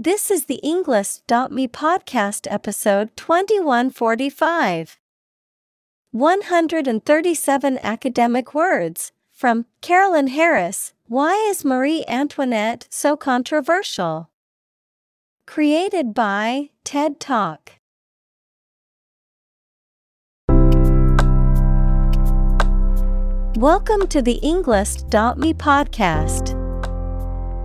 This is the Englist.me podcast episode 2145. 137 academic words from Carolyn Harris. Why is Marie Antoinette so controversial? Created by TED Talk. Welcome to the Englist.me podcast.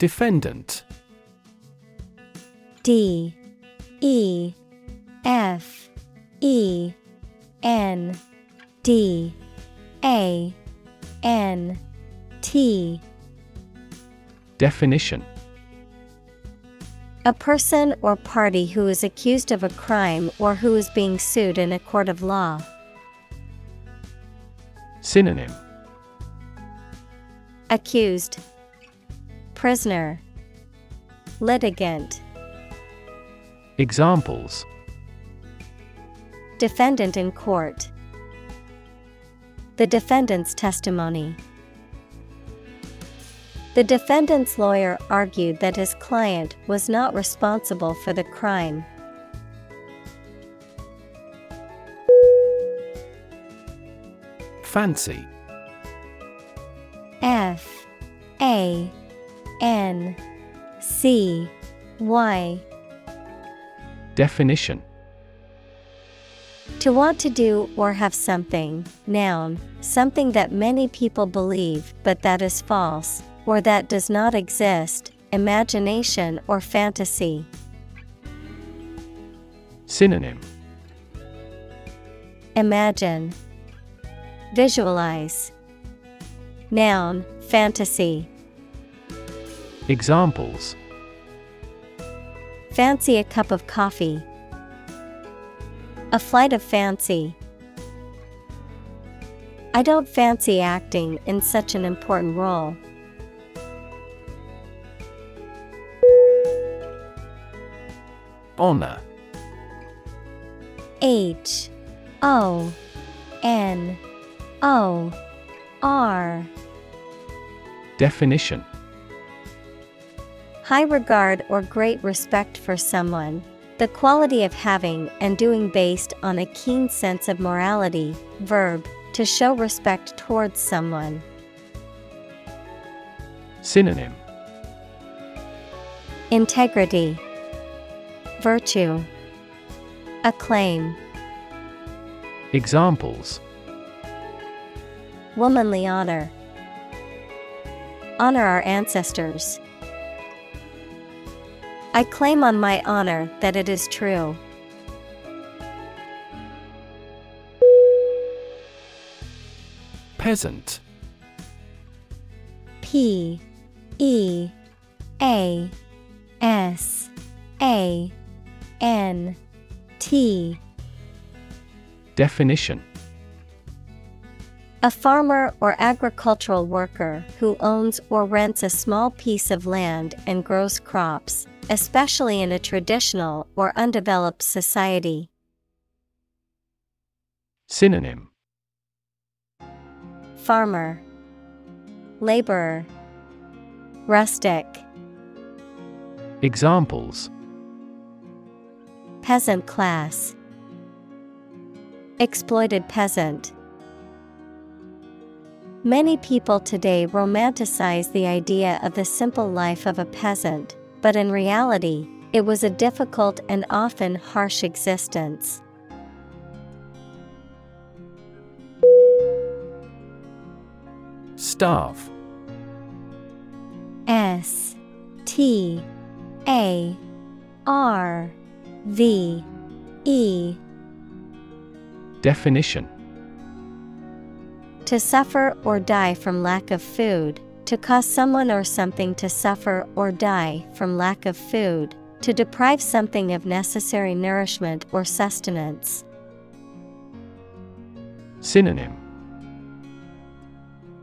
Defendant. D E F E N D A N T. Definition. A person or party who is accused of a crime or who is being sued in a court of law. Synonym. Accused Prisoner. Litigant. Examples. Defendant in court. The defendant's testimony. The defendant's lawyer argued that his client was not responsible for the crime. Fancy. F A N C Y. Definition. To want to do or have something, noun, something that many people believe but that is false, or that does not exist, imagination or fantasy. Synonym. Imagine, Visualize. Noun, fantasy. Examples Fancy a cup of coffee. A flight of fancy. I don't fancy acting in such an important role. Honor H O N O R Definition High regard or great respect for someone. The quality of having and doing based on a keen sense of morality. Verb, to show respect towards someone. Synonym Integrity, Virtue, Acclaim, Examples Womanly honor. Honor our ancestors. I claim on my honor that it is true. Peasant. P E A S A N T. Definition. A farmer or agricultural worker who owns or rents a small piece of land and grows crops, especially in a traditional or undeveloped society. Synonym. Farmer, Laborer, Rustic, Examples. Peasant class, Exploited peasant. Many people today romanticize the idea of the simple life of a peasant, but in reality, It was a difficult and often harsh existence. Starve. S T A R V E Definition To suffer or die from lack of food, to cause someone or something to suffer or die from lack of food, to deprive something of necessary nourishment or sustenance. Synonym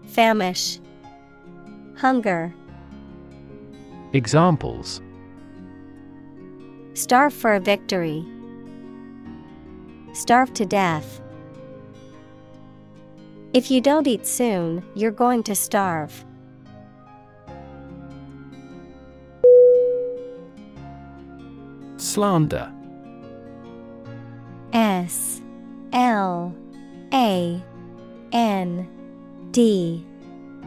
Famish, Hunger, Examples Starve for a victory, Starve to death. If you don't eat soon, you're going to starve. Slander. S L A N D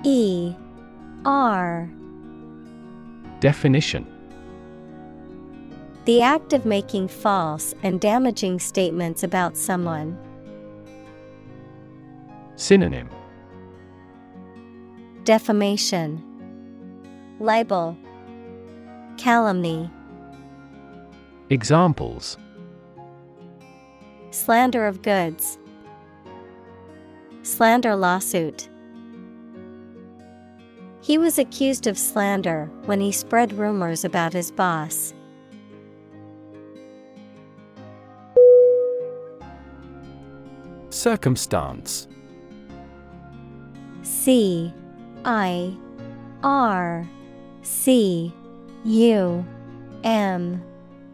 E R. Definition. The act of making false and damaging statements about someone. Synonym. Defamation, Libel, Calumny, Examples Slander of goods, Slander lawsuit. He was accused of slander when he spread rumors about his boss. Circumstance C I R C U M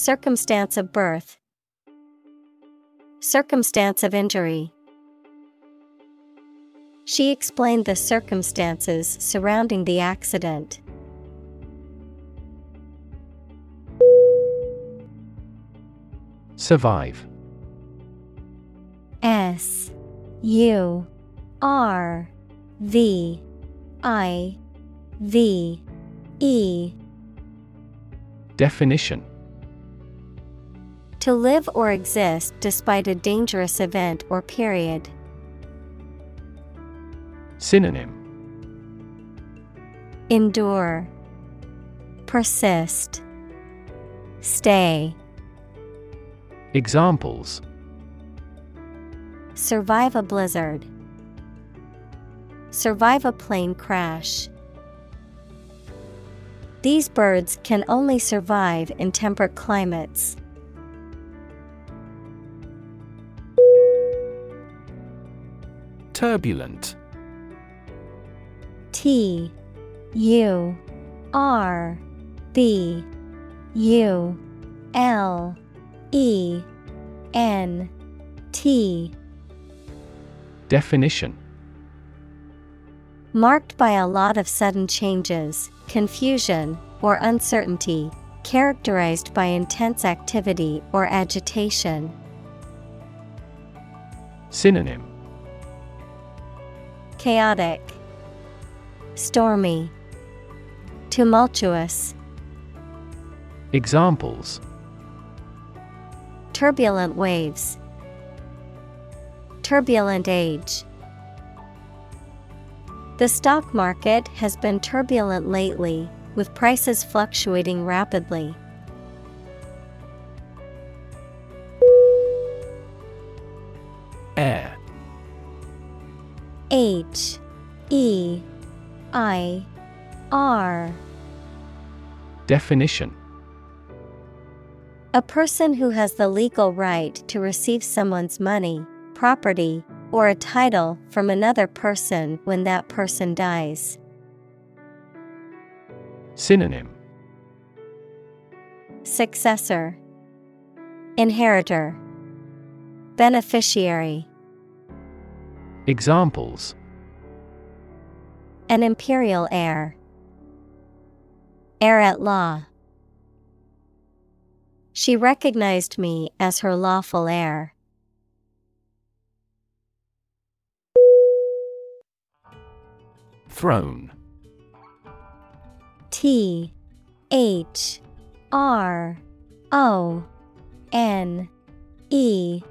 Circumstance of birth. Circumstance of injury. She explained the circumstances surrounding the accident. Survive. S U R V I V E. Definition To live or exist despite a dangerous event or period. Synonym Endure, Persist, Stay, Examples Survive a blizzard, Survive a plane crash. These birds can only survive in temperate climates. Turbulent. T U R B U L E N T. Definition. Marked by a lot of sudden changes, confusion, or uncertainty, characterized by intense activity or agitation. Synonym Chaotic, Stormy, Tumultuous, Examples Turbulent waves, Turbulent age. The stock market has been turbulent lately, with prices fluctuating rapidly. Heir H E I R. Definition. A person who has the legal right to receive someone's money, property, or a title from another person when that person dies. Synonym. Successor, Inheritor, Beneficiary. Examples. An imperial heir, heir at law. She recognized me as her lawful heir. Throne. T H R O N E.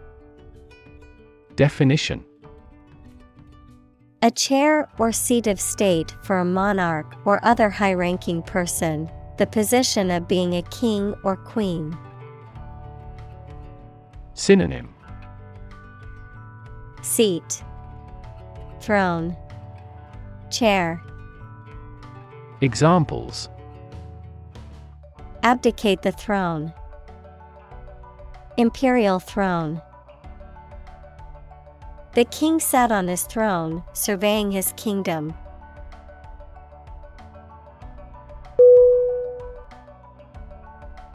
Definition A chair or seat of state for a monarch or other high ranking person, the position of being a king or queen. Synonym Seat Throne Chair Examples Abdicate the throne. Imperial throne. The king sat on his throne, surveying his kingdom.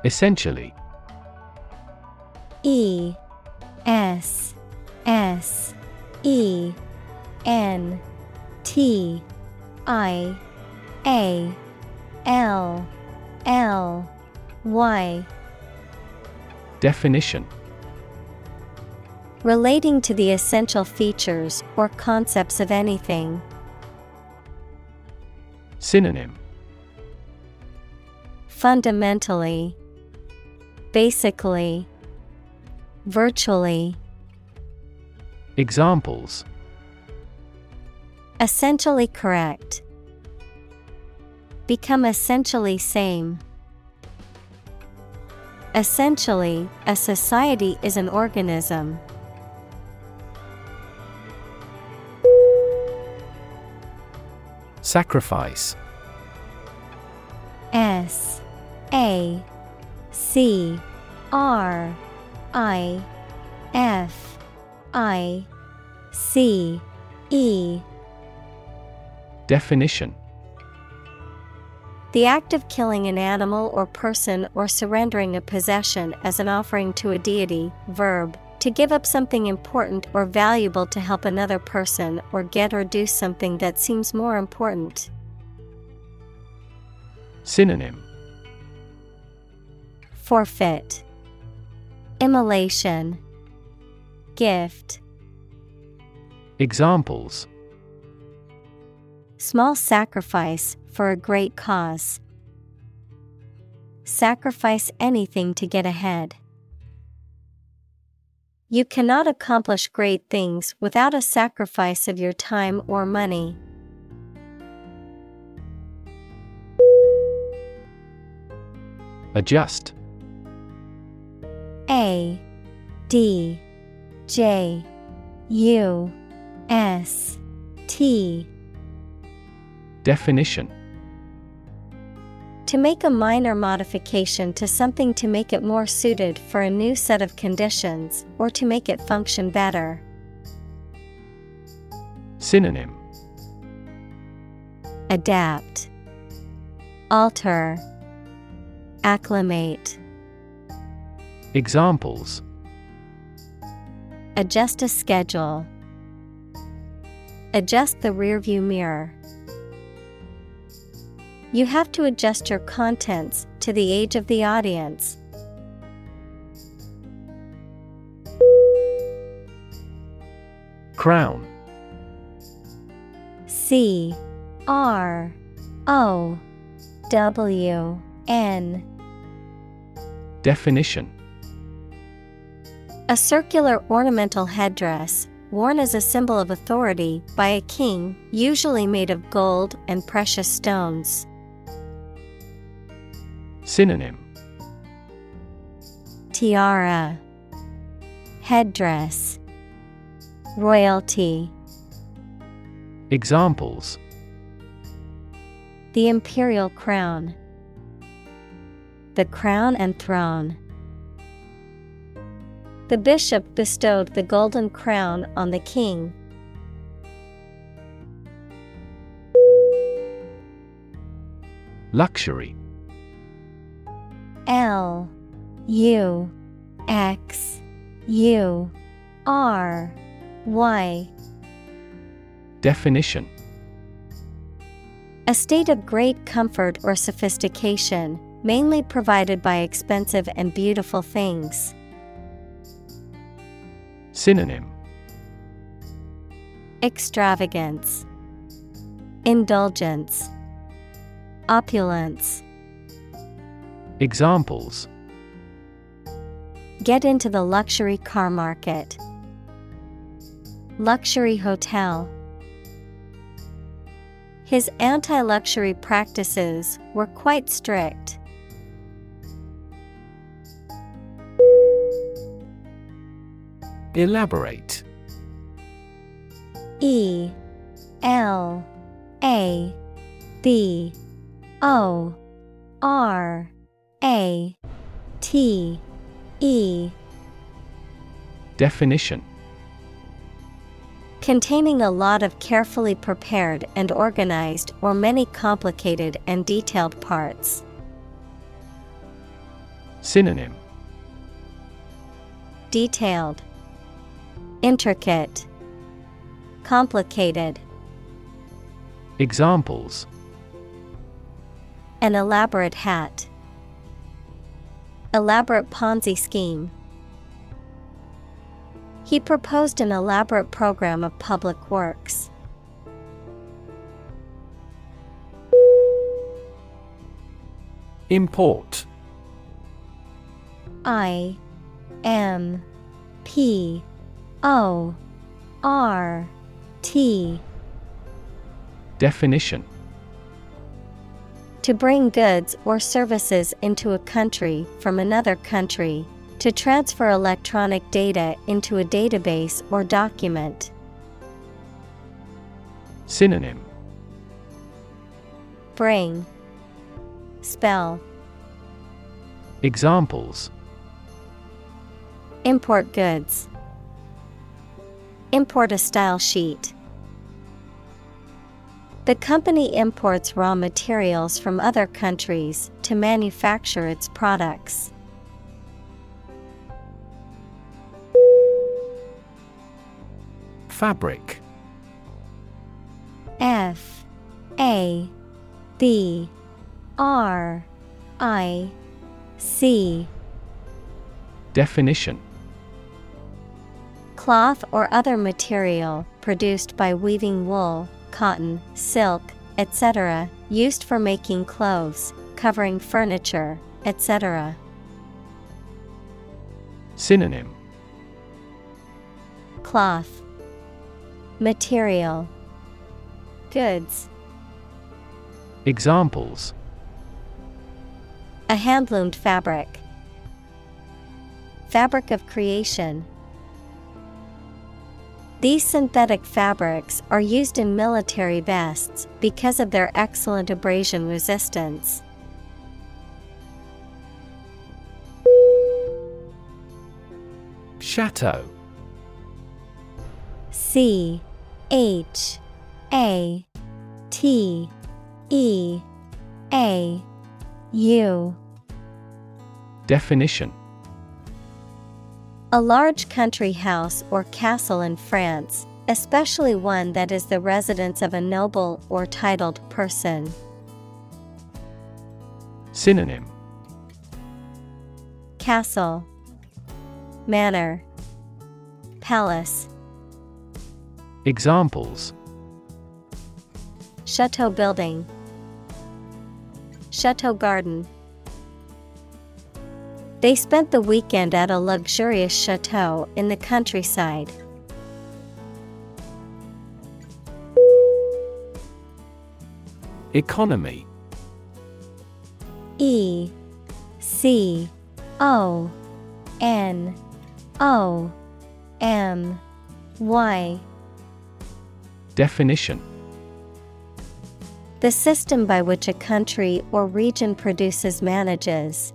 Essentially E S S E N T I A L L Y Definition Relating to the essential features or concepts of anything. Synonym Fundamentally, Basically, Virtually. Examples Essentially correct. Become essentially same. Essentially, a society is an organism. Sacrifice. S A C R I F I C E. Definition. The act of killing an animal or person or surrendering a possession as an offering to a deity, verb, to give up something important or valuable to help another person or get or do something that seems more important. Synonym Forfeit, Immolation, Gift, Examples Small sacrifice for a great cause. Sacrifice anything to get ahead. You cannot accomplish great things without a sacrifice of your time or money. Adjust. A D J U S T. Definition To make a minor modification to something to make it more suited for a new set of conditions or to make it function better. Synonym Adapt, Alter, Acclimate. Examples Adjust a schedule. Adjust the rearview mirror. You have to adjust your contents to the age of the audience. Crown C R O W N Definition A circular ornamental headdress worn as a symbol of authority by a king, usually made of gold and precious stones. Synonym Tiara, Headdress, Royalty. Examples The imperial crown. The crown and throne. The bishop bestowed the golden crown on the king. Luxury L U X U R Y. Definition. A state of great comfort or sophistication, mainly provided by expensive and beautiful things. Synonym. Extravagance, Indulgence, Opulence. Examples Get into the luxury car market. Luxury hotel. His anti luxury practices were quite strict. Elaborate E L A B O R A T E Definition Containing a lot of carefully prepared and organized or many complicated and detailed parts. Synonym Detailed, Intricate, Complicated. Examples An elaborate hat. Elaborate Ponzi scheme. He proposed an elaborate program of public works. Import I M P O R T Definition To bring goods or services into a country from another country, to transfer electronic data into a database or document. Synonym Bring, Spell, Examples Import goods. Import a style sheet. The company imports raw materials from other countries to manufacture its products. Fabric. F. A. B. R. I. C. Definition. Cloth or other material produced by weaving wool, cotton, silk, etc., used for making clothes, covering furniture, etc. Synonym. Cloth. Material. Goods. Examples. A handloomed fabric. Fabric of creation These synthetic fabrics are used in military vests because of their excellent abrasion resistance. Chateau. C H A T E A U. Definition A large country house or castle in France, especially one that is the residence of a noble or titled person. Synonym. Castle. Manor. Palace. Examples. Chateau building. Chateau garden They spent the weekend at a luxurious chateau in the countryside. Economy. E C O N O M Y. Definition. The system by which a country or region produces, manages,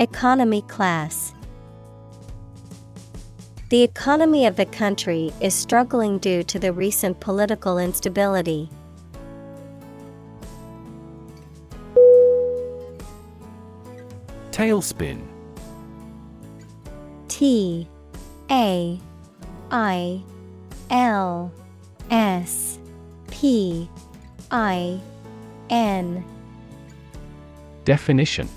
Economy class. The economy of the country is struggling due to the recent political instability. Tailspin T A I L S P I N Definition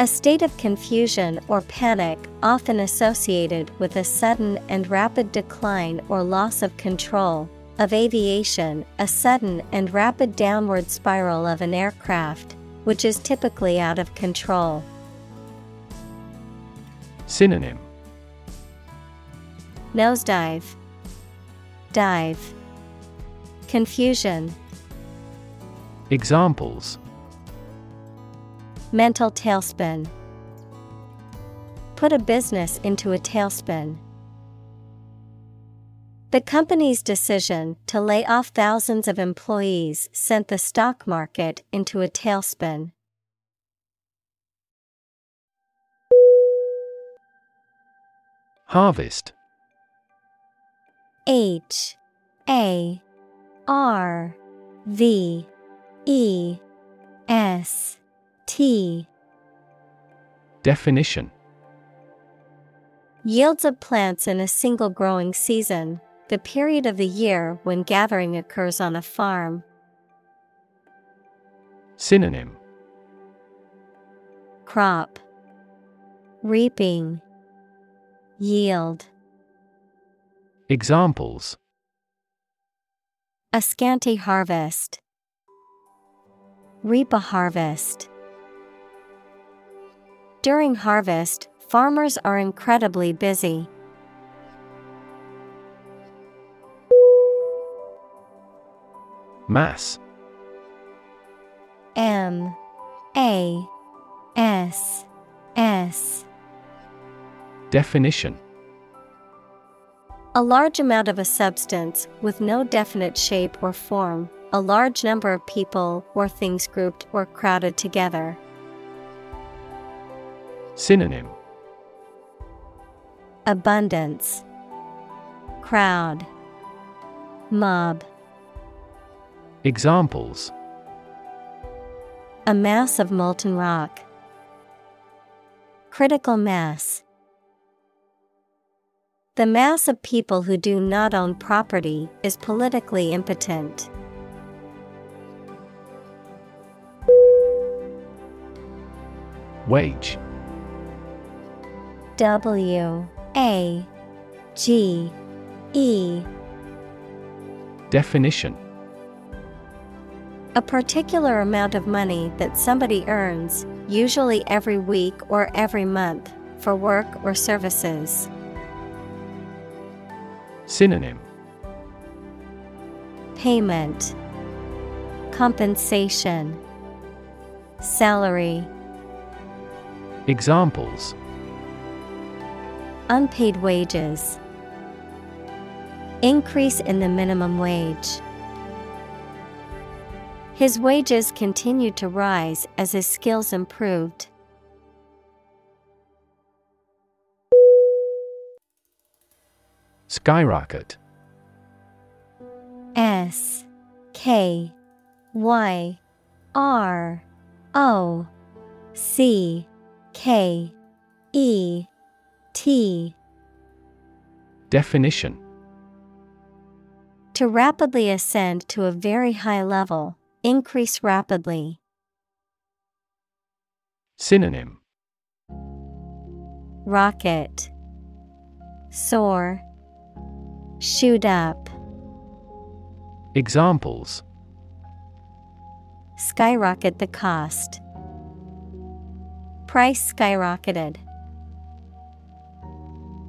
A state of confusion or panic, often associated with a sudden and rapid decline or loss of control. Of aviation, a sudden and rapid downward spiral of an aircraft, which is typically out of control. Synonym Nosedive, Dive, Confusion, Examples Mental tailspin. Put a business into a tailspin. The company's decision to lay off thousands of employees sent the stock market into a tailspin. Harvest H A R V E S T. Definition. Yields of plants in a single growing season, the period of the year when gathering occurs on a farm. Synonym. Crop. Reaping. Yield. Examples. A scanty harvest. Reap a harvest. During harvest, farmers are incredibly busy. Mass. M. A. S. S. Definition. A large amount of a substance with no definite shape or form, a large number of people or things grouped or crowded together. Synonym Abundance, Crowd, Mob. Examples A mass of molten rock. Critical mass. The mass of people who do not own property is politically impotent. Wage W A G E. Definition. A particular amount of money that somebody earns, usually every week or every month, for work or services. Synonym. Payment. Compensation. Salary. Examples Unpaid wages Increase in the minimum wage. His wages continued to rise as his skills improved. Skyrocket S K Y R O C K E T. Definition. To rapidly ascend to a very high level, increase rapidly. Synonym. Rocket. Soar. Shoot up. Examples. Skyrocket the cost. Price skyrocketed.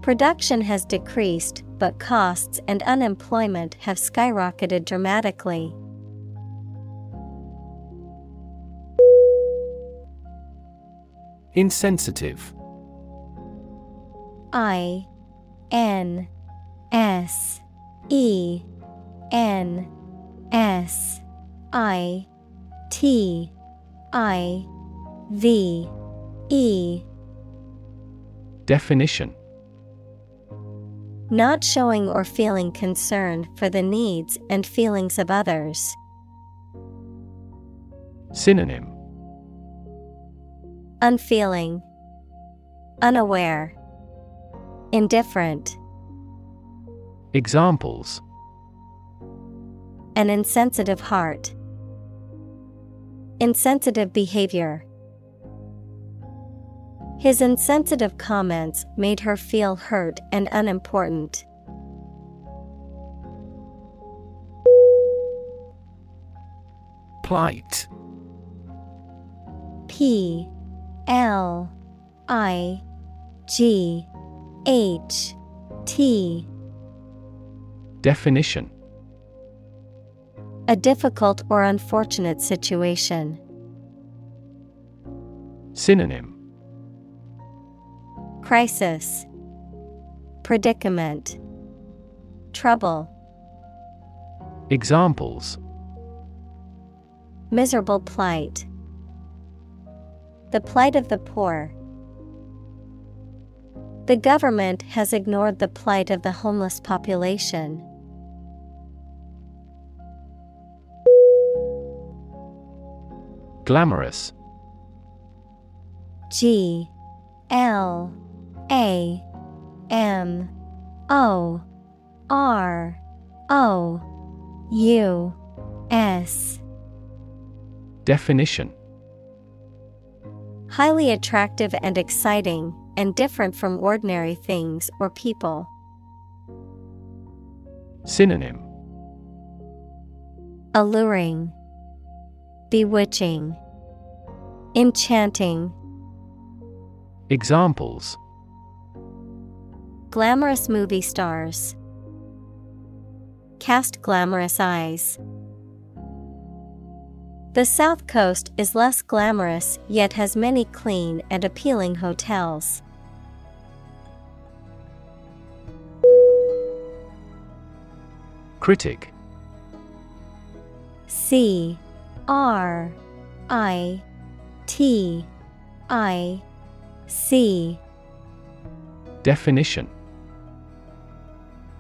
Production has decreased, but costs and unemployment have skyrocketed dramatically. Insensitive. I N S E N S I T I V E Definition Not showing or feeling concern for the needs and feelings of others. Synonym Unfeeling, Unaware, Indifferent. Examples An insensitive heart. Insensitive behavior. His insensitive comments made her feel hurt and unimportant. Plight. P L I G H T Definition A difficult or unfortunate situation. Synonym Crisis, Predicament, Trouble, Examples Miserable plight. The plight of the poor. The government has ignored the plight of the homeless population. Glamorous. G L A M O R O U S. Definition Highly attractive and exciting, and different from ordinary things or people. Synonym Alluring, Bewitching, Enchanting. Examples Glamorous movie stars. Cast glamorous eyes. The South Coast is less glamorous yet has many clean and appealing hotels. Critic C R I T I C Definition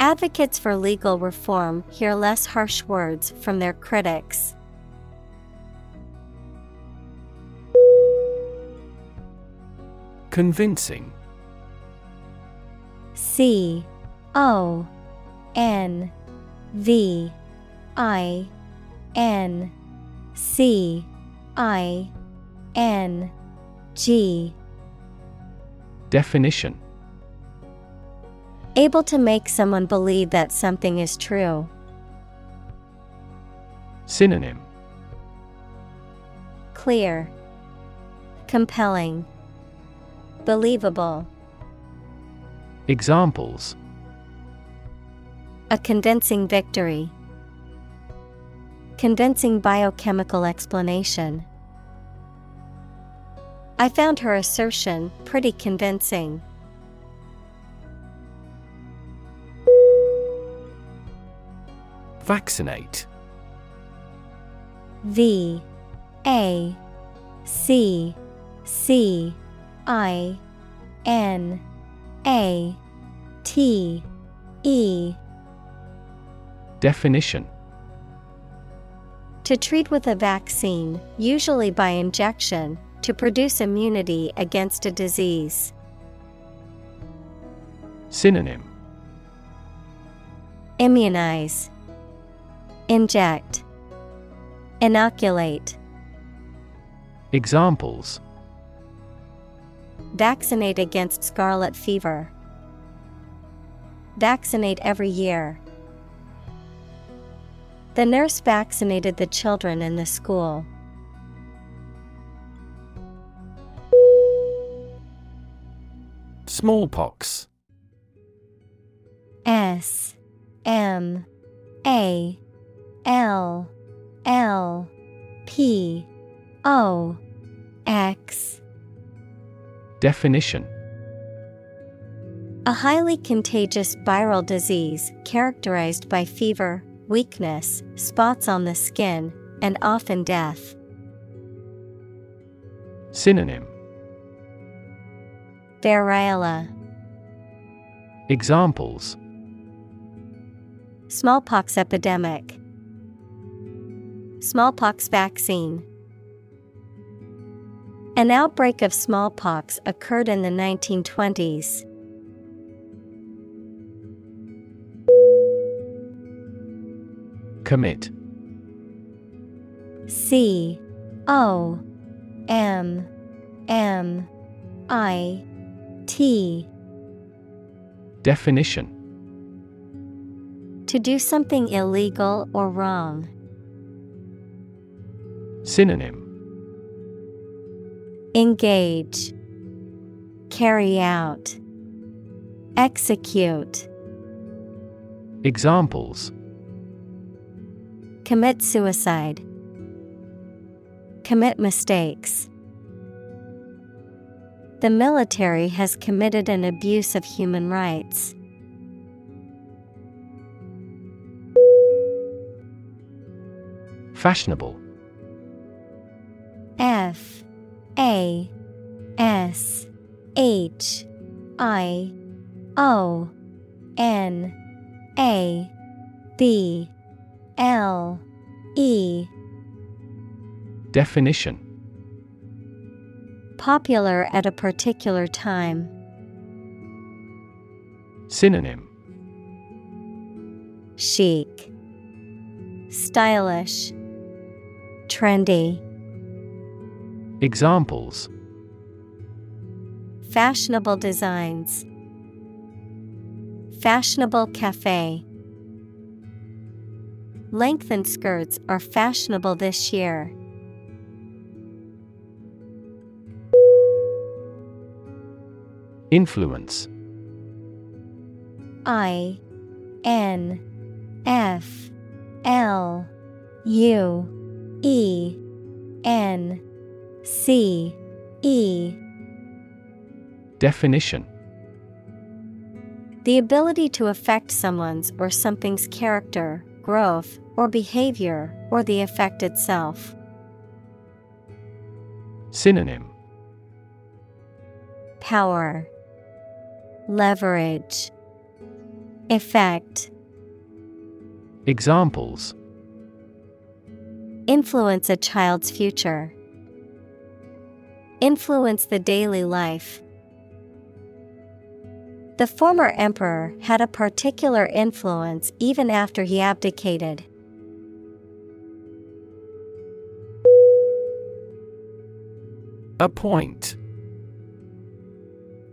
Advocates for legal reform hear less harsh words from their critics. Convincing. C O N V I N C I N G. Definition Able to make someone believe that something is true. Synonym Clear, Compelling, Believable. Examples A convincing victory. Convincing biochemical explanation. I found her assertion pretty convincing. Vaccinate. V A C C I N A T E. Definition. To treat with a vaccine, usually by injection, to produce immunity against a disease. Synonym. Immunize, Inject, Inoculate. Examples Vaccinate against scarlet fever. Vaccinate every year. The nurse vaccinated the children in the school. Smallpox. S M A L L P O X. Definition. A highly contagious viral disease characterized by fever, weakness, spots on the skin, and often death. Synonym. Variola, Examples. Smallpox epidemic, Smallpox vaccine. An outbreak of smallpox occurred in the 1920s. Commit. C O M M I T. Definition To do something illegal or wrong. Synonym. Engage, Carry out, Execute, Examples. Commit suicide, Commit mistakes. The military has committed an abuse of human rights. Fashionable F A S H I O N A B L E. Definition. Popular at a particular time. Synonym. Chic, Stylish, Trendy. Examples Fashionable designs. Fashionable cafe. Lengthened skirts are fashionable this year. Influence I N F L U E N C E. Definition. The ability to affect someone's or something's character, growth, or behavior, or the effect itself. Synonym. Power, Leverage, Effect, Examples. Influence a child's future. Influence the daily life. The former emperor had a particular influence even after he abdicated. Appoint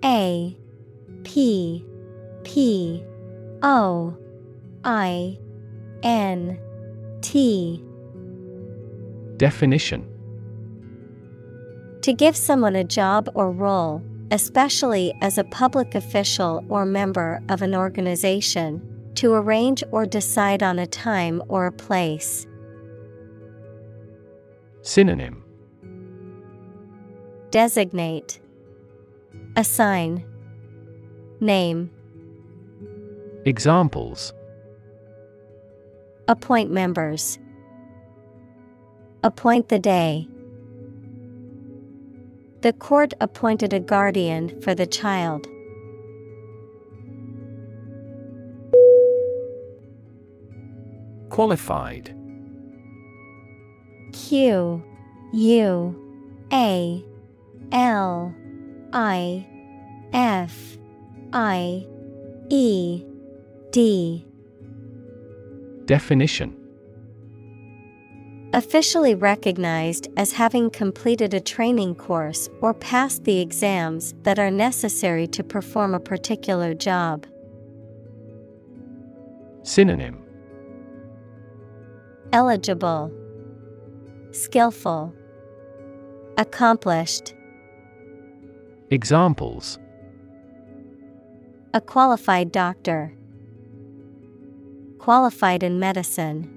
A P P O I N T Definition To give someone a job or role, especially as a public official or member of an organization, to arrange or decide on a time or a place. Synonym Designate, Assign, Name, Examples Appoint members. Appoint the day. The court appointed a guardian for the child. Qualified. Q U A L I F I E D. Definition Officially recognized as having completed a training course or passed the exams that are necessary to perform a particular job. Synonym Eligible, Skillful, Accomplished. Examples A qualified doctor, Qualified in medicine.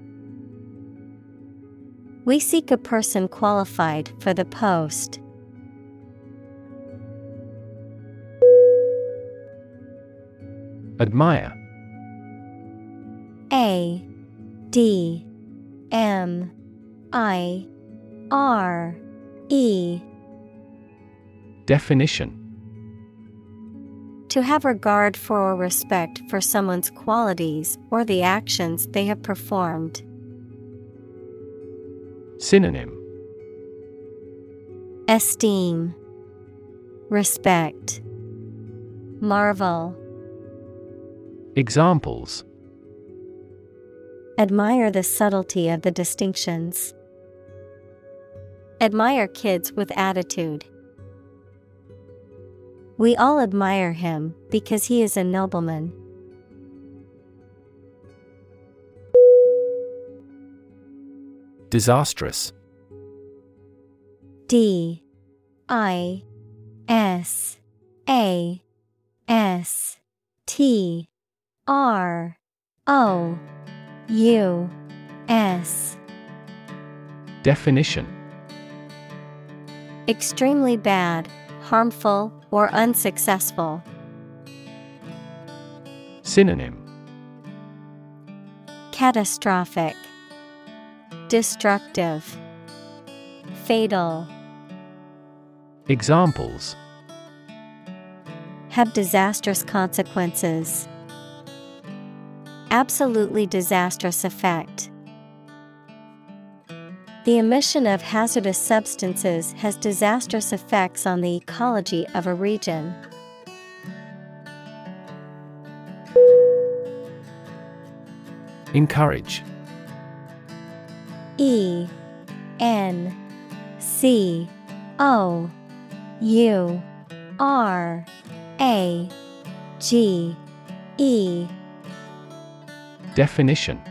We seek a person qualified for the post. Admire A D M I R E Definition To have regard for or respect for someone's qualities or the actions they have performed. Synonym Esteem, Respect, Marvel. Examples Admire the subtlety of the distinctions. Admire kids with attitude. We all admire him because he is a nobleman. Disastrous. D I S A S T R O U S. Definition. Extremely bad, harmful, or unsuccessful. Synonym. Catastrophic, Destructive, Fatal. Examples Have disastrous consequences. Absolutely disastrous effect. The emission of hazardous substances has disastrous effects on the ecology of a region. Encourage E N C O U R A G E. Definition.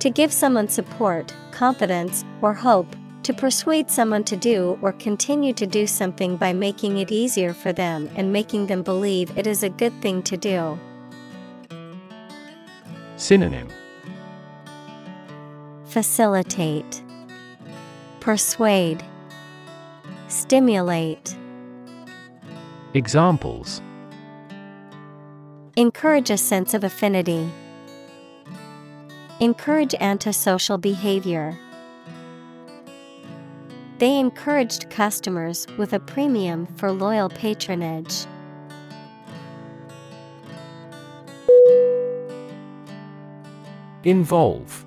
To give someone support, confidence, or hope, to persuade someone to do or continue to do something by making it easier for them and making them believe it is a good thing to do. Synonym Facilitate, Persuade, Stimulate. Examples Encourage a sense of affinity. Encourage antisocial behavior. They encouraged customers with a premium for loyal patronage. Involve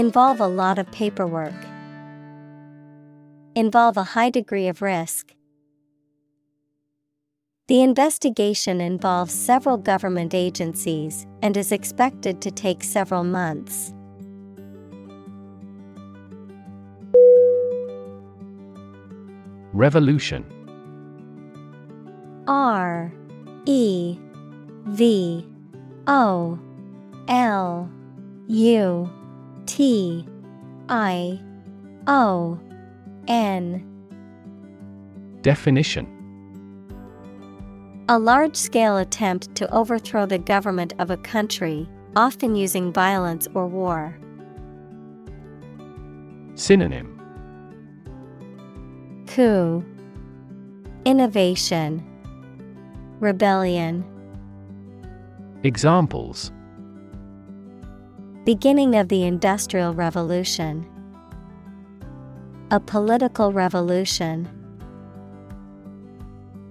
Involve a lot of paperwork. Involve a high degree of risk. The investigation involves several government agencies and is expected to take several months. Revolution R E V O L U T I O N. Definition. A large scale attempt to overthrow the government of a country, often using violence or war. Synonym. Coup. Innovation. Rebellion. Examples Beginning of the Industrial Revolution. A political revolution.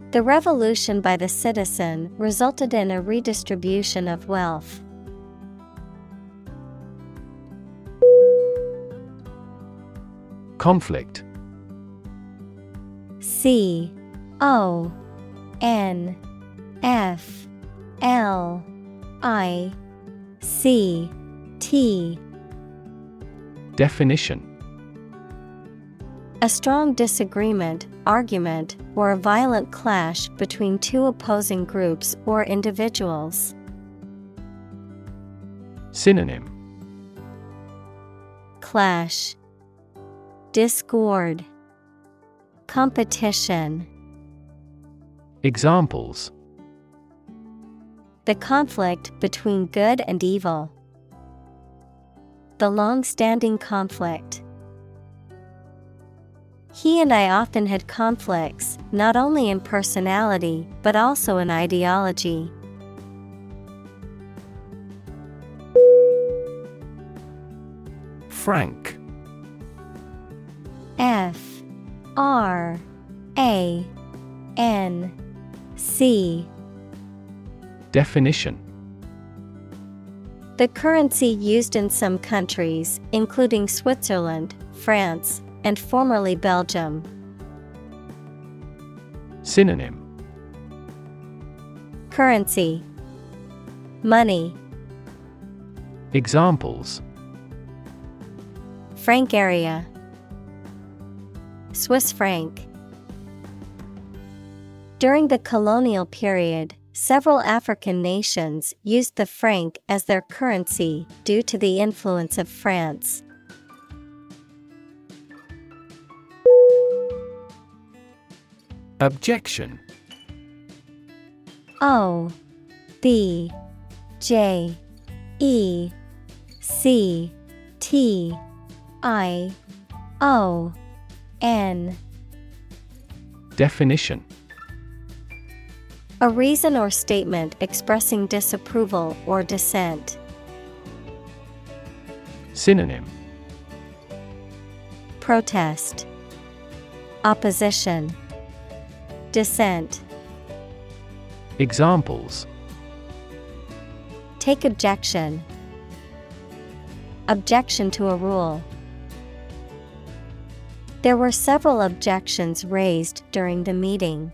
The revolution by the citizen resulted in a redistribution of wealth. Conflict. C O N F L I C T. Definition. A strong disagreement, argument, or a violent clash between two opposing groups or individuals. Synonym. Clash. Discord. Competition. Examples. The conflict between good and evil. The long standing conflict. He and I often had conflicts, not only in personality, but also in ideology. Franc. F. R. A. N. C. Definition The currency used in some countries, including Switzerland, France, and formerly Belgium. Synonym. Currency. Money. Examples. Franc area. Swiss franc. During the colonial period, several African nations used the franc as their currency due to the influence of France. Objection. O B J E C T I O N. Definition A reason or statement expressing disapproval or dissent. Synonym Protest Opposition Dissent Examples Take objection. Objection to a rule. There were several objections raised during the meeting.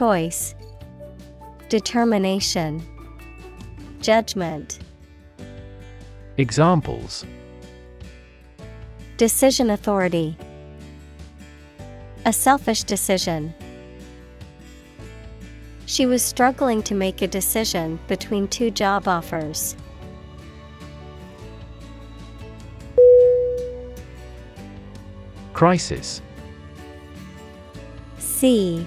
Choice Determination Judgment. Examples. Decision authority. A selfish decision. She was struggling to make a decision between two job offers. Crisis. C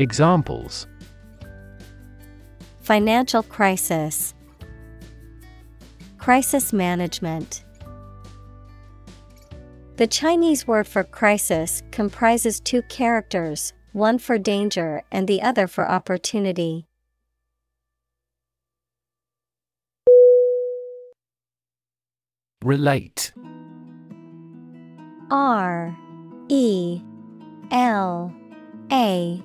Examples. Financial crisis. Crisis management. The Chinese word for crisis comprises two characters, one for danger and the other for opportunity. Relate. R E L A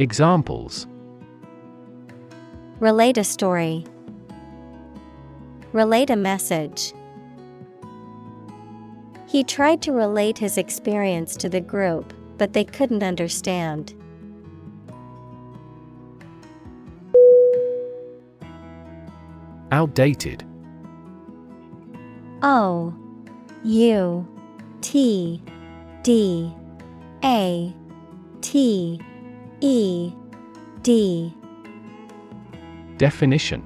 Examples Relate a story. Relate a message. He tried to relate his experience to the group, but they couldn't understand. Outdated O U T D A T E D Definition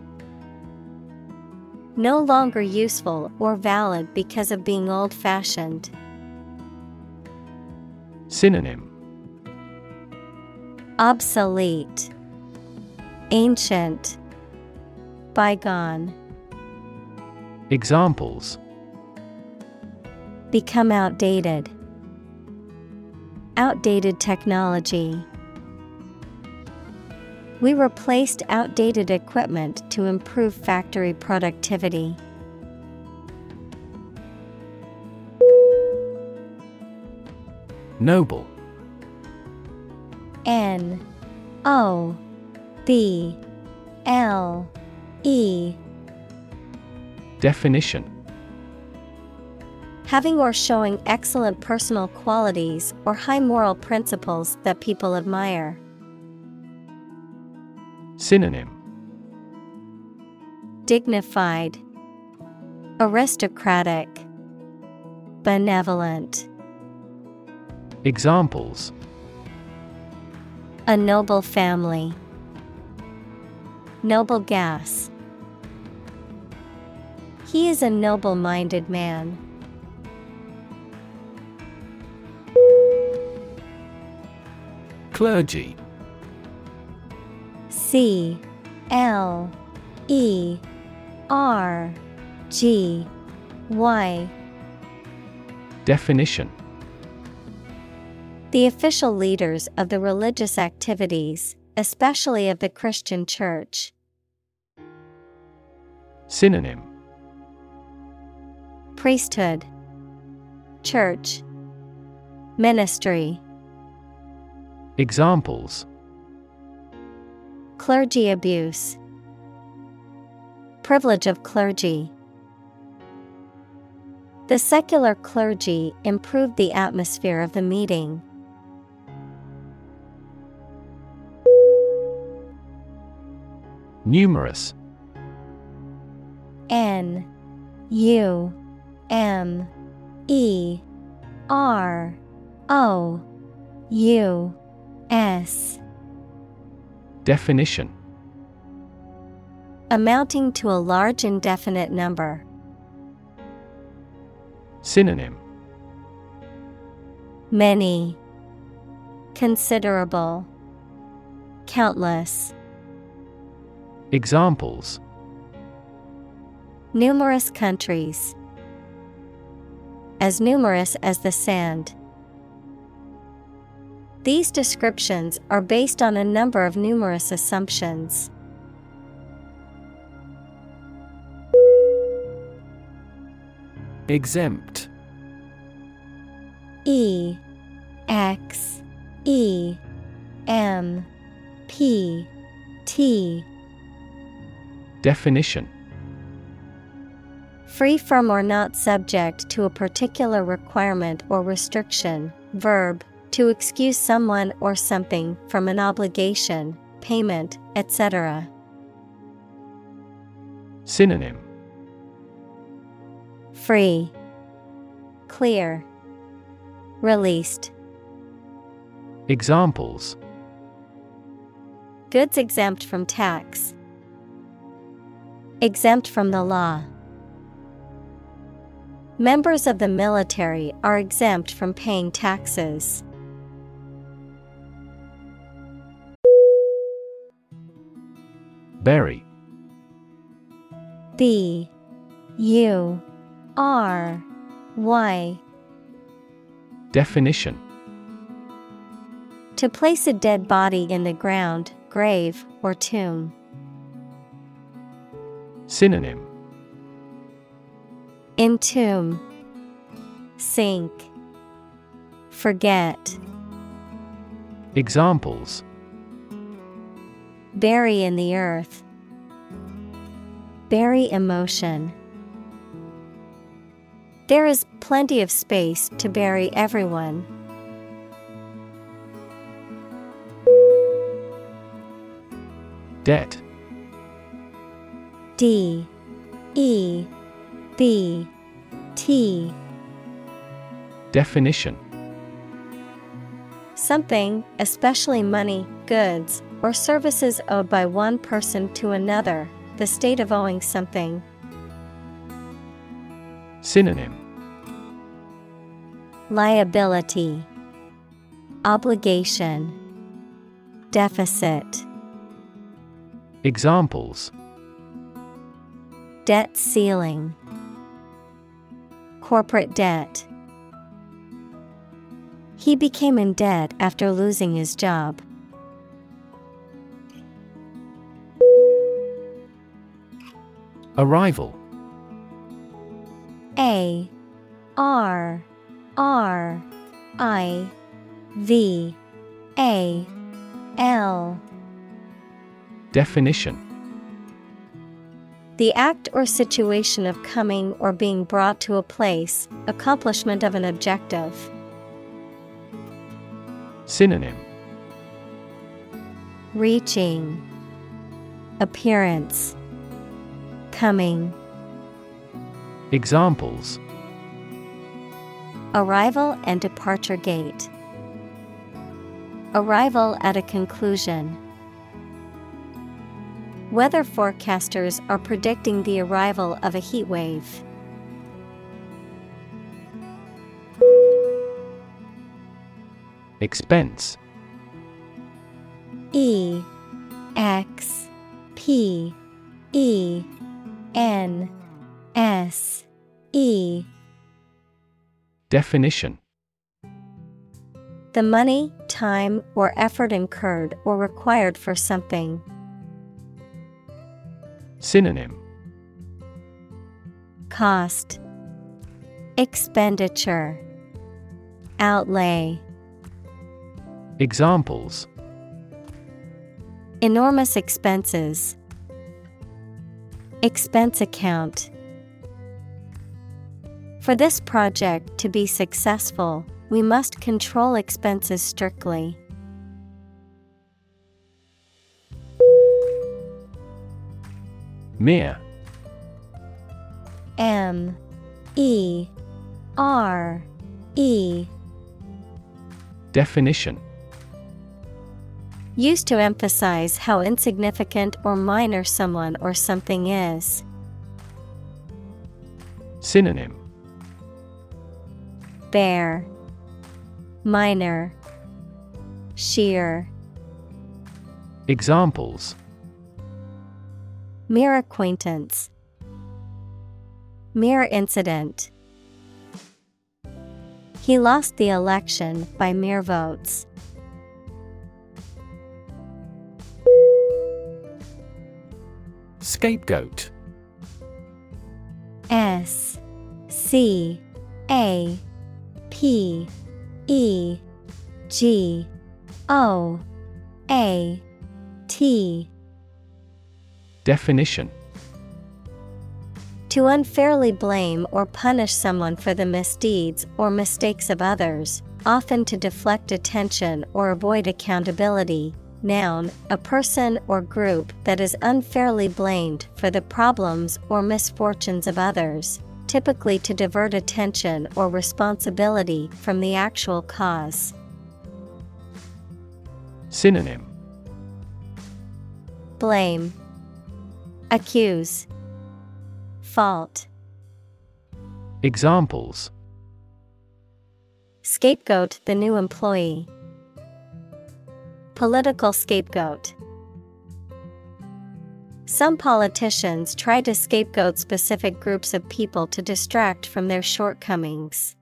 No longer useful or valid because of being old fashioned. Synonym Obsolete, Ancient, Bygone. Examples Become outdated. Outdated technology. We replaced outdated equipment to improve factory productivity. Noble N O B L E Definition Having or showing excellent personal qualities or high moral principles that people admire. Synonym Dignified, Aristocratic, Benevolent. Examples A noble family. Noble gas. He is a noble minded man. Clergy C L E R G Y Definition. The official leaders of the religious activities, especially of the Christian Church. Synonym. Priesthood, Church, Ministry. Examples Clergy abuse, Privilege of clergy. The secular clergy improved the atmosphere of the meeting. Numerous N U M E R O U S Definition Amounting to a large indefinite number. Synonym Many. Considerable. Countless. Examples Numerous countries. As numerous as the sand. These descriptions are based on a number of numerous assumptions. Exempt E X E M P T Definition Free from or not subject to a particular requirement or restriction. Verb to excuse someone or something from an obligation, payment, etc. Synonym Free, Clear, Released. Examples Goods exempt from tax. Exempt from the law. Members of the military are exempt from paying taxes. Bury B U R Y. Definition. To place a dead body in the ground, grave, or tomb. Synonym. Entomb, Sink, Forget. Examples Bury in the earth. Bury emotion. There is plenty of space to bury everyone. Debt. D. E. B. T. Definition. Something, especially money, goods, or services owed by one person to another, the state of owing something. Synonym Liability, Obligation, Deficit. Examples Debt ceiling, Corporate debt. He became in debt after losing his job. Arrival. A R R I V A L. Definition. The act or situation of coming or being brought to a place, accomplishment of an objective. Synonym. Reaching, Appearance, Coming. Examples Arrival and departure gate. Arrival at a conclusion. Weather forecasters are predicting the arrival of a heat wave. Expense E X P E N S E. Definition. The money, time, or effort incurred or required for something. Synonym. Cost. Expenditure. Outlay. Examples. Enormous expenses. Expense account. For this project to be successful, we must control expenses strictly. Mere M. E. R. E. Definition Used to emphasize how insignificant or minor someone or something is. Synonym Bare, Minor, Sheer. Examples Mere acquaintance. Mere incident. He lost the election by mere votes. Scapegoat. S C A P E G O A T. Definition. To unfairly blame or punish someone for the misdeeds or mistakes of others, often to deflect attention or avoid accountability. Noun, a person or group that is unfairly blamed for the problems or misfortunes of others, typically to divert attention or responsibility from the actual cause. Synonym Blame, Accuse, Fault. Examples Scapegoat the new employee. Political scapegoat. Some politicians try to scapegoat specific groups of people to distract from their shortcomings.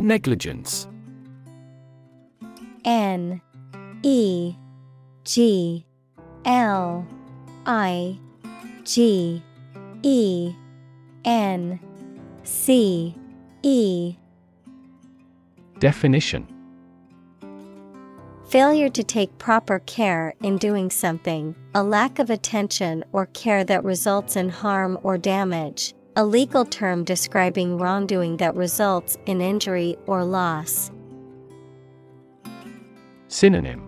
Negligence N E G L I G E N C E Definition. Failure to take proper care in doing something, a lack of attention or care that results in harm or damage, a legal term describing wrongdoing that results in injury or loss. Synonym.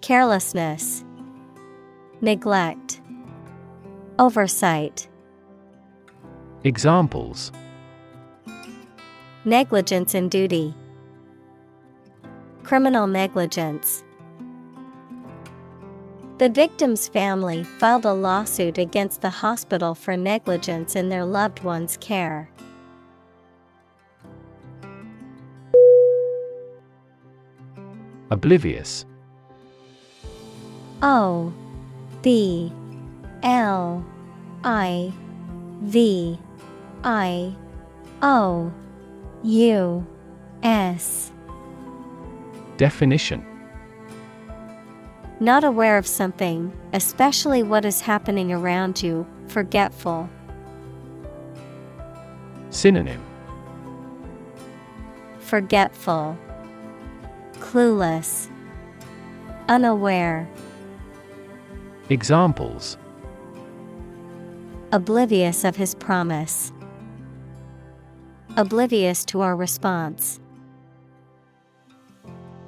Carelessness, Neglect, Oversight. Examples Negligence in duty. Criminal negligence. The victim's family filed a lawsuit against the hospital for negligence in their loved one's care. Oblivious. O B L I V I O U S. Definition. Not aware of something, especially what is happening around you, forgetful. Synonym. Forgetful, Clueless, Unaware, Examples. Oblivious of his promise, Oblivious to our response.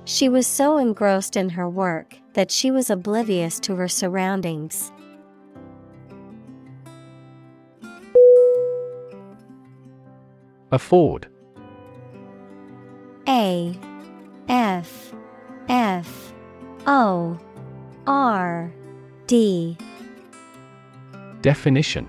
She was so engrossed in her work that she was oblivious to her surroundings. Afford A F F O R D Definition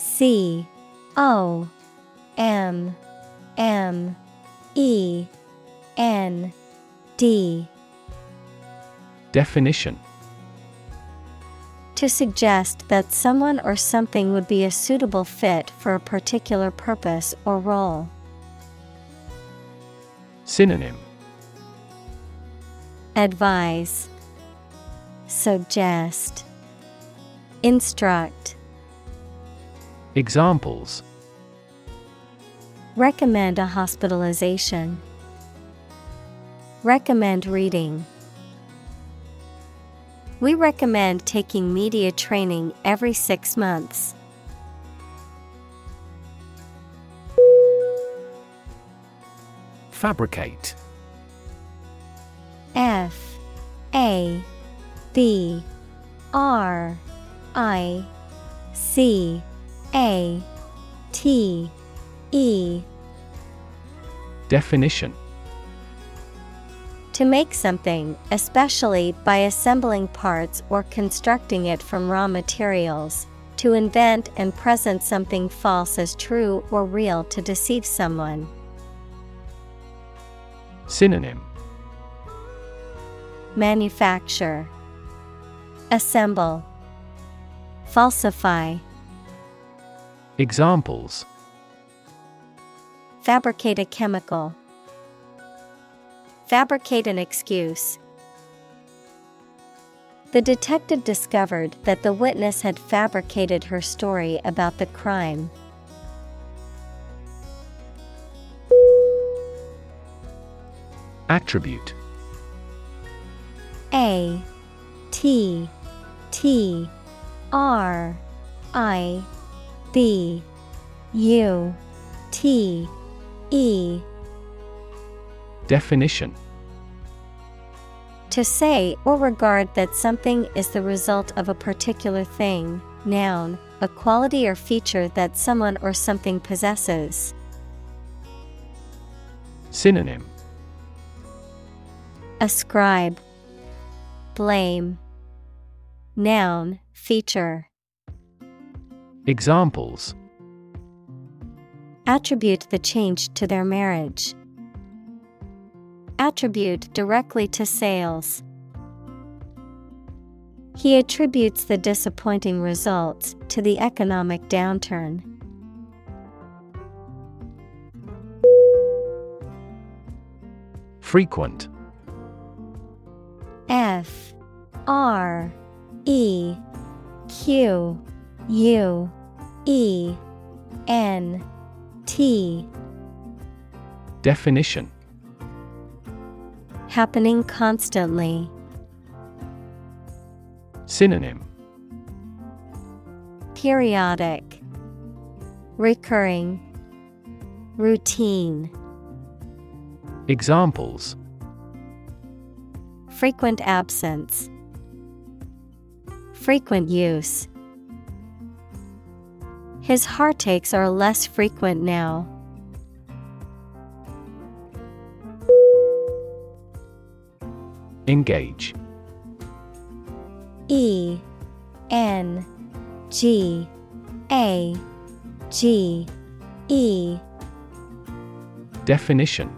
C O M M E N D. Definition. To suggest that someone or something would be a suitable fit for a particular purpose or role. Synonym. Advise, Suggest, Instruct, Examples Recommend a hospitalization. Recommend reading. We recommend taking media training every six months. Fabricate F A B R I C A T E. Definition. To make something, especially by assembling parts or constructing it from raw materials. To invent and present something false as true or real to deceive someone. Synonym. Manufacture, Assemble, Falsify, Examples Fabricate a chemical, Fabricate an excuse. The detective discovered that the witness had fabricated her story about the crime. Attribute A T T R I B U T E. Definition. To say or regard that something is the result of a particular thing, noun, a quality or feature that someone or something possesses. Synonym. Ascribe, Blame, Noun, feature. Examples Attribute the change to their marriage. Attribute directly to sales. He attributes the disappointing results to the economic downturn. Frequent F R E Q U E N T. Definition. Happening constantly. Synonym. Periodic. Recurring. Routine. Examples. Frequent absence. Frequent use His heartaches are less frequent now. Engage E N G A G E Definition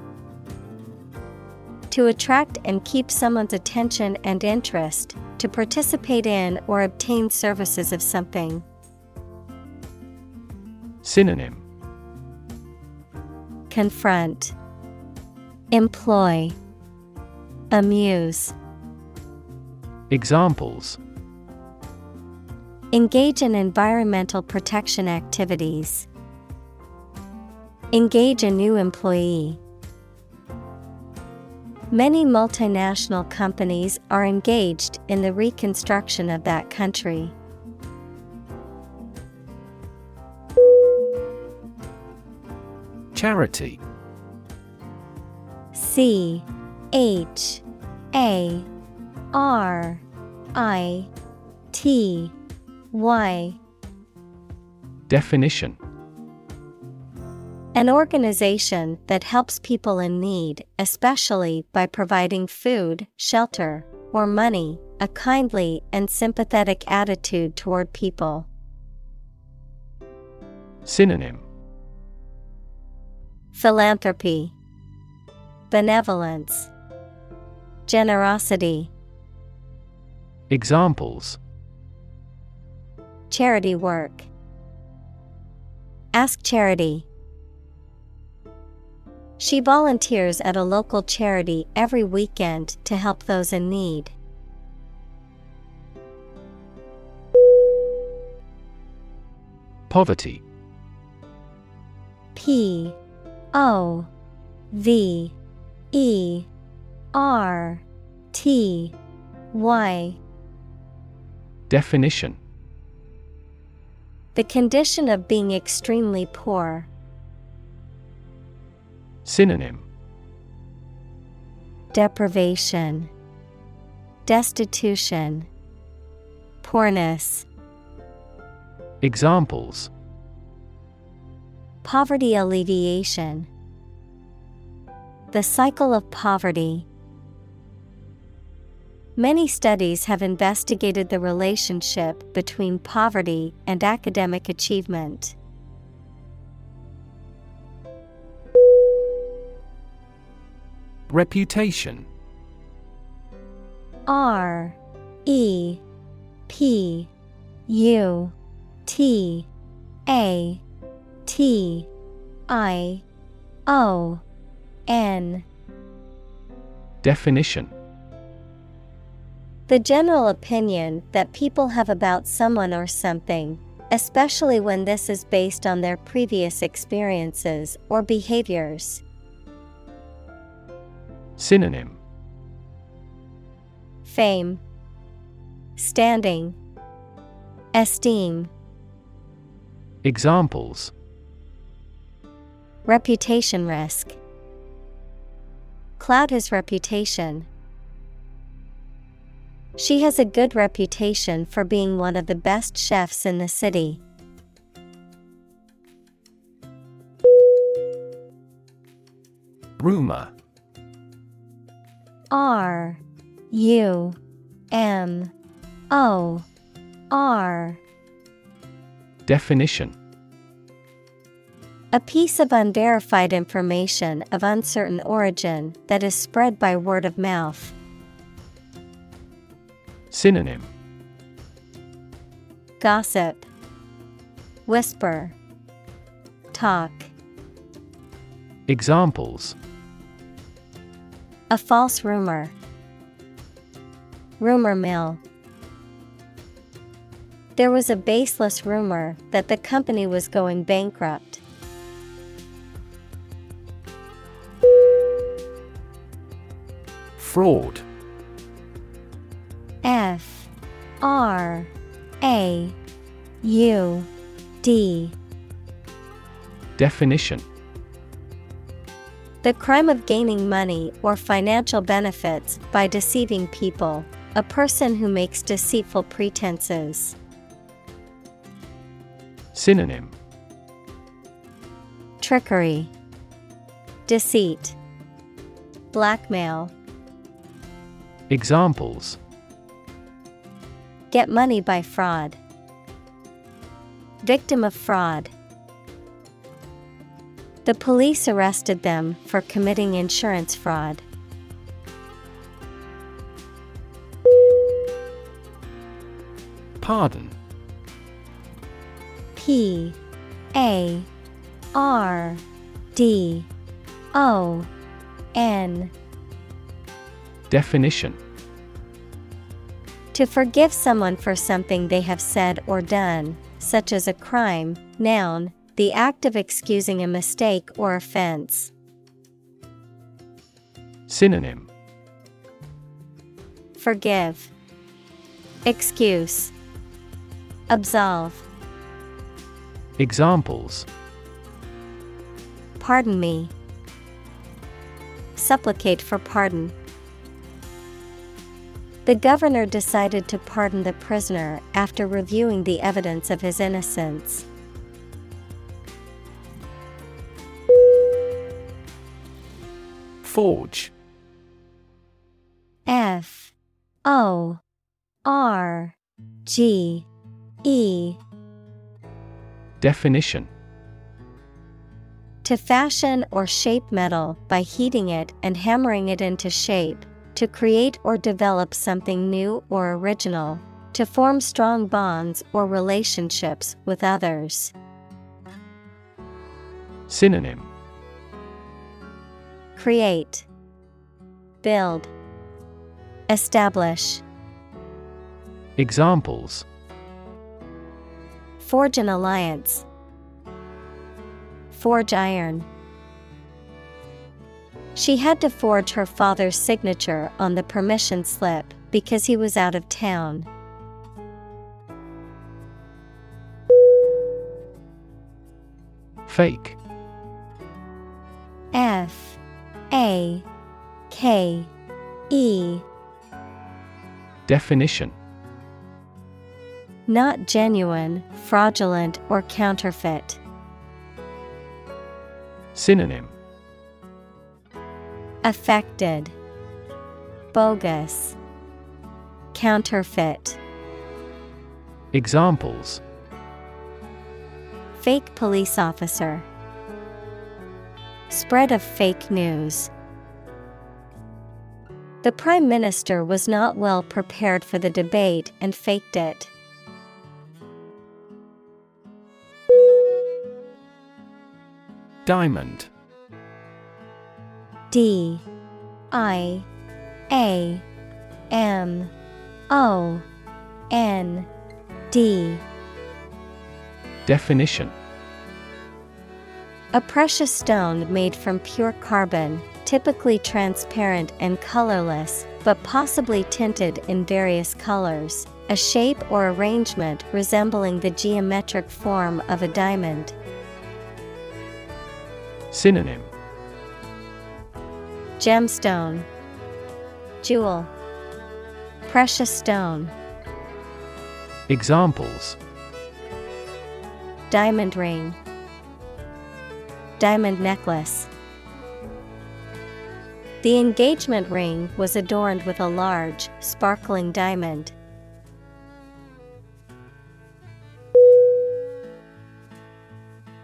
To attract and keep someone's attention and interest, to participate in or obtain services of something. Synonym Confront, Employ, Amuse. Examples Engage in environmental protection activities. Engage a new employee. Many multinational companies are engaged in the reconstruction of that country. Charity. C H A R I T Y. Definition. An organization that helps people in need, especially by providing food, shelter, or money, a kindly and sympathetic attitude toward people. Synonym Philanthropy, Benevolence, Generosity. Examples Charity work. Ask charity. She volunteers at a local charity every weekend to help those in need. Poverty P O V E R T Y. Definition. The condition of being extremely poor. Synonym. Deprivation, Destitution, Poorness. Examples Poverty alleviation. The cycle of poverty. Many studies have investigated the relationship between poverty and academic achievement. Reputation R E P U T A T I O N. Definition. The general opinion that people have about someone or something, especially when this is based on their previous experiences or behaviors. Synonym. Fame, Standing, Esteem, Examples Reputation risk. Cloud his reputation. She has a good reputation for being one of the best chefs in the city. Rumor. R U M O R. Definition A piece of unverified information of uncertain origin that is spread by word of mouth. Synonym Gossip, Whisper, Talk. Examples A false rumor. Rumor mill. There was a baseless rumor that the company was going bankrupt. Fraud. F R A U D. Definition The crime of gaining money or financial benefits by deceiving people, a person who makes deceitful pretenses. Synonym Trickery, Deceit, Blackmail. Examples Get money by fraud. Victim of fraud. The police arrested them for committing insurance fraud. Pardon. P A R D O N. Definition To forgive someone for something they have said or done, such as a crime, noun, the act of excusing a mistake or offense. Synonym Forgive, Excuse, Absolve. Examples Pardon me. Supplicate for pardon. The governor decided to pardon the prisoner after reviewing the evidence of his innocence. Forge. F. O. R. G. E. Definition. To fashion or shape metal by heating it and hammering it into shape, to create or develop something new or original, to form strong bonds or relationships with others. Synonym Create, Build, Establish. Examples Forge an alliance. Forge iron. She had to forge her father's signature on the permission slip because he was out of town. Fake. F A K E Definition Not genuine, fraudulent, or counterfeit. Synonym Affected, Bogus, Counterfeit. Examples Fake police officer. Spread of fake news. The Prime Minister was not well prepared for the debate and faked it. Diamond. D I A M O N D. Definition. A precious stone made from pure carbon, typically transparent and colorless, but possibly tinted in various colors, a shape or arrangement resembling the geometric form of a diamond. Synonym Gemstone, Jewel, Precious stone, Examples Diamond ring, Diamond necklace. The engagement ring was adorned with a large, sparkling diamond.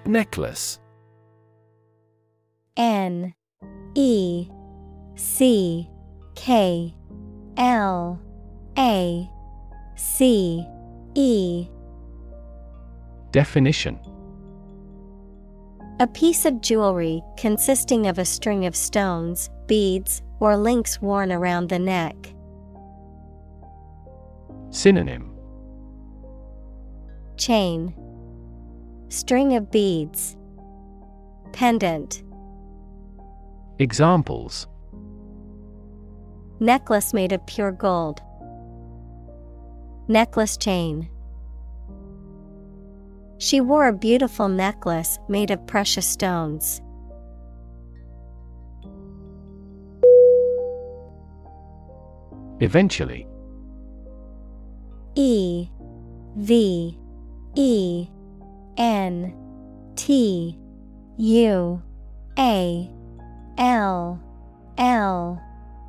Necklace N E C K L A C E. Definition. A piece of jewelry consisting of a string of stones, beads, or links worn around the neck. Synonym. Chain. String of beads. Pendant. Examples Necklace made of pure gold. Necklace chain. She wore a beautiful necklace made of precious stones. Eventually E V E N T U A L L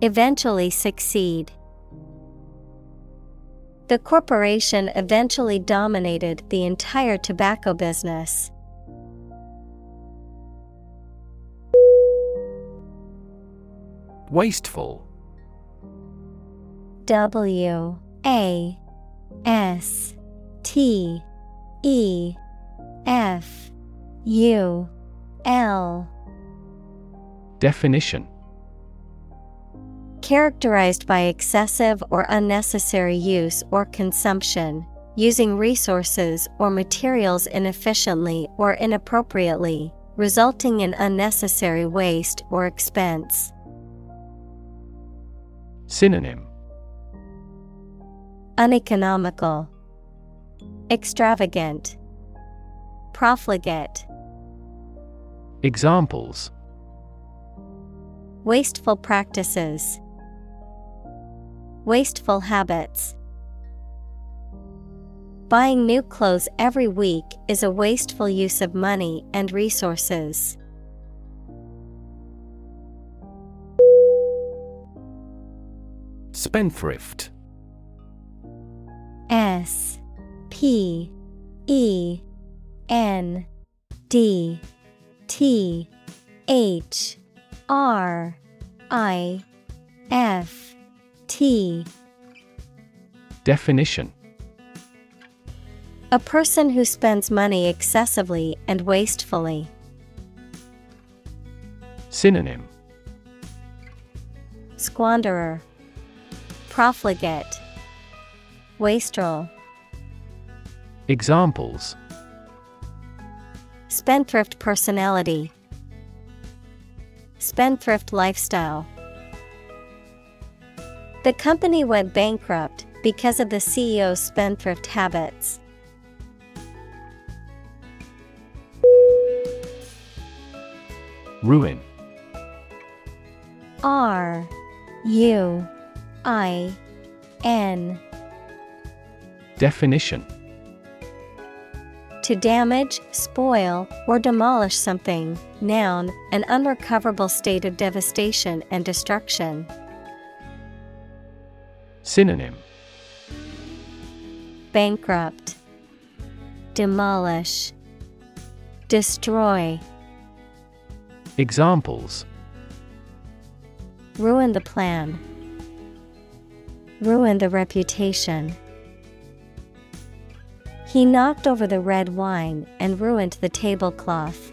eventually succeed. The corporation eventually dominated the entire tobacco business. Wasteful W A S T E F U L Definition Characterized by excessive or unnecessary use or consumption, using resources or materials inefficiently or inappropriately, resulting in unnecessary waste or expense. Synonym. Uneconomical, Extravagant, Profligate, Examples. Wasteful practices, Wasteful habits. Buying new clothes every week is a wasteful use of money and resources. Spendthrift S P E N D T H R I F T. Definition. A person who spends money excessively and wastefully. Synonym. Squanderer, Profligate, Wastrel, Examples. Spendthrift personality, Spendthrift lifestyle. The company went bankrupt because of the CEO's spendthrift habits. Ruin R U I N Definition To damage, spoil, or demolish something. Noun, an unrecoverable state of devastation and destruction. Synonym. Bankrupt, Demolish, Destroy, Examples. Ruin the plan, Ruin the reputation. He knocked over the red wine and ruined the tablecloth.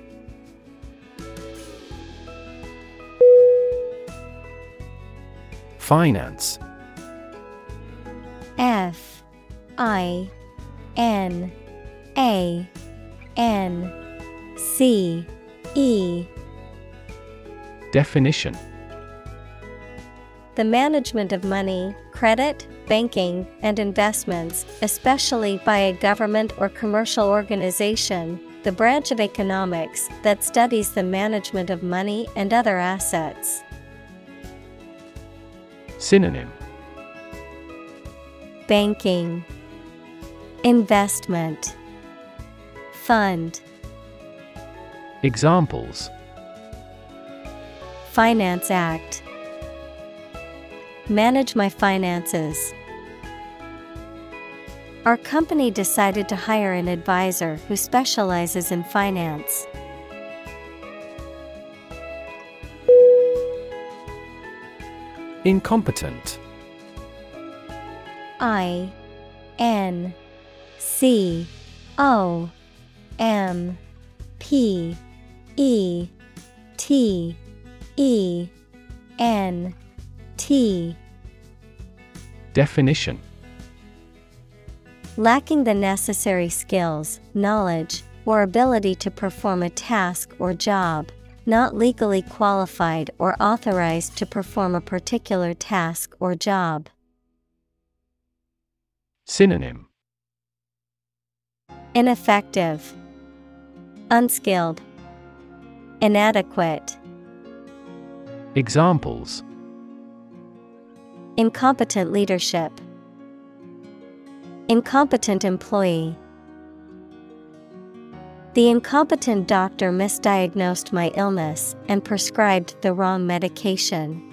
Finance F I N A N C E. Definition. The management of money, credit, banking, and investments, especially by a government or commercial organization, the branch of economics that studies the management of money and other assets. Synonym Banking, Investment, Fund. Examples Finance Act Manage my finances. Our company decided to hire an advisor who specializes in finance. Incompetent I N C O M P E T E N T Definition Lacking the necessary skills, knowledge, or ability to perform a task or job, not legally qualified or authorized to perform a particular task or job. Synonym Ineffective, Unskilled, Inadequate. Examples Incompetent leadership, Incompetent employee. The incompetent doctor misdiagnosed my illness and prescribed the wrong medication.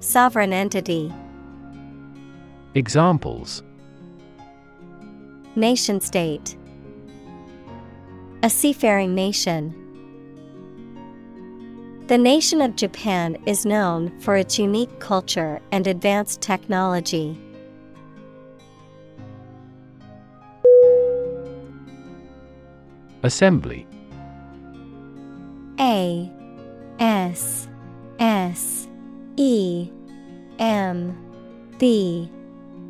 Sovereign entity. Examples. Nation state. A seafaring nation. The nation of Japan is known for its unique culture and advanced technology. Assembly. A S S E M B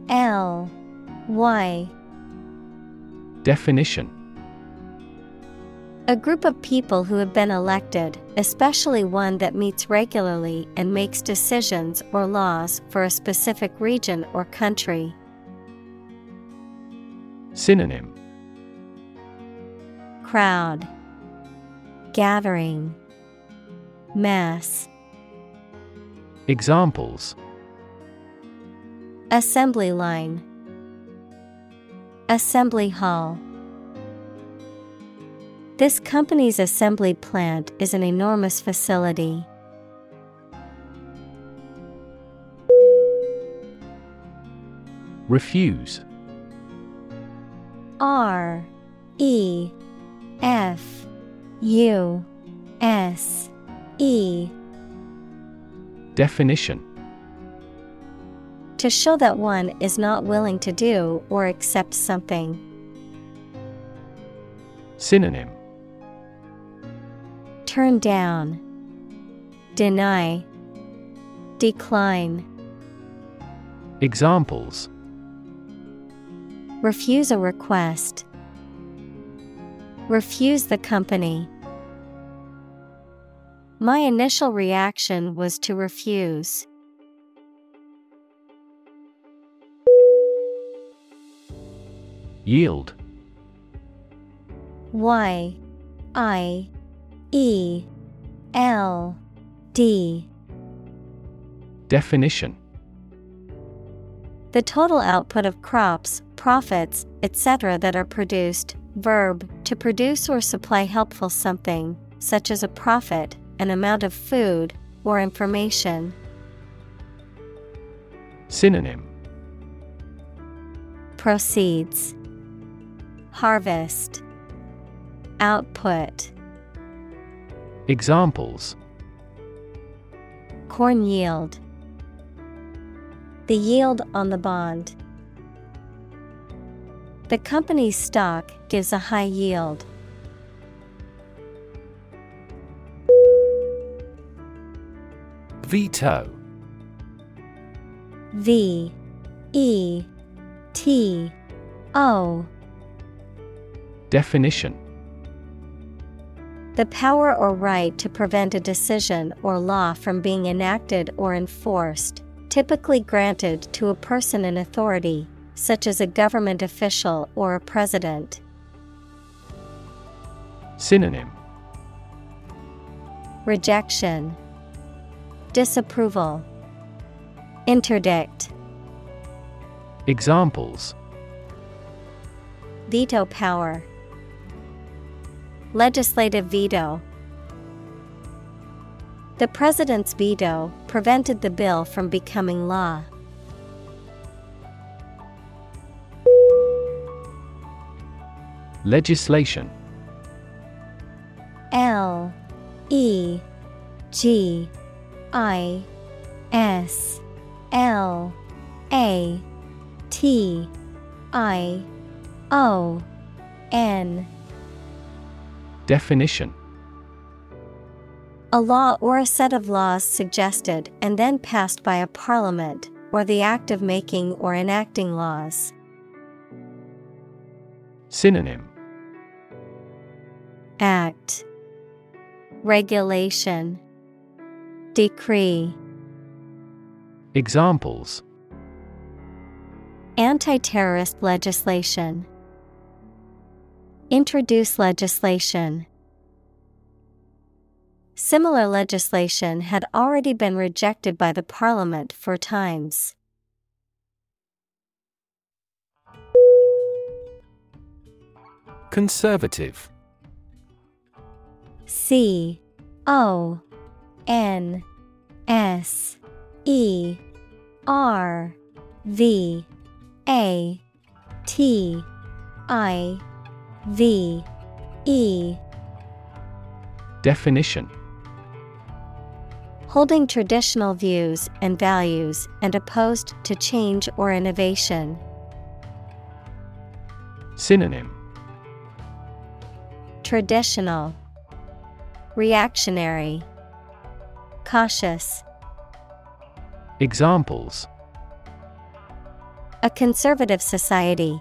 L Y. Definition. A group of people who have been elected, especially one that meets regularly and makes decisions or laws for a specific region or country. Synonym. Crowd. Gathering. Mass Examples. Assembly line. Assembly hall. This company's assembly plant is an enormous facility. Refuse. R E F U S E Definition To show that one is not willing to do or accept something. Synonym Turn down, Deny, Decline, Examples Refuse a request. Refuse the company. My initial reaction was to refuse. Yield Y I E L D Definition The total output of crops, profits, etc. that are produced. Verb to produce or supply helpful something, such as a profit, an amount of food, or information. Synonym Proceeds Harvest Output Examples Corn yield. The yield on the bond. The company's stock gives a high yield. Veto. V E T O. Definition. The power or right to prevent a decision or law from being enacted or enforced, typically granted to a person in authority, such as a government official or a president. Synonym. Rejection, Disapproval, Interdict, Examples. Veto power, Legislative veto. The president's veto prevented the bill from becoming law. Legislation. L E G I S L A T I O N. Definition. A law or a set of laws suggested and then passed by a parliament, or the act of making or enacting laws. Synonym. Act. Regulation Decree Examples Anti terrorist legislation Introduce legislation. Similar legislation had already been rejected by the Parliament four times. Conservative C O N S E R V A T I V E. Definition. Holding traditional views and values and opposed to change or innovation. Synonym. Traditional. Reactionary Cautious Examples A conservative society.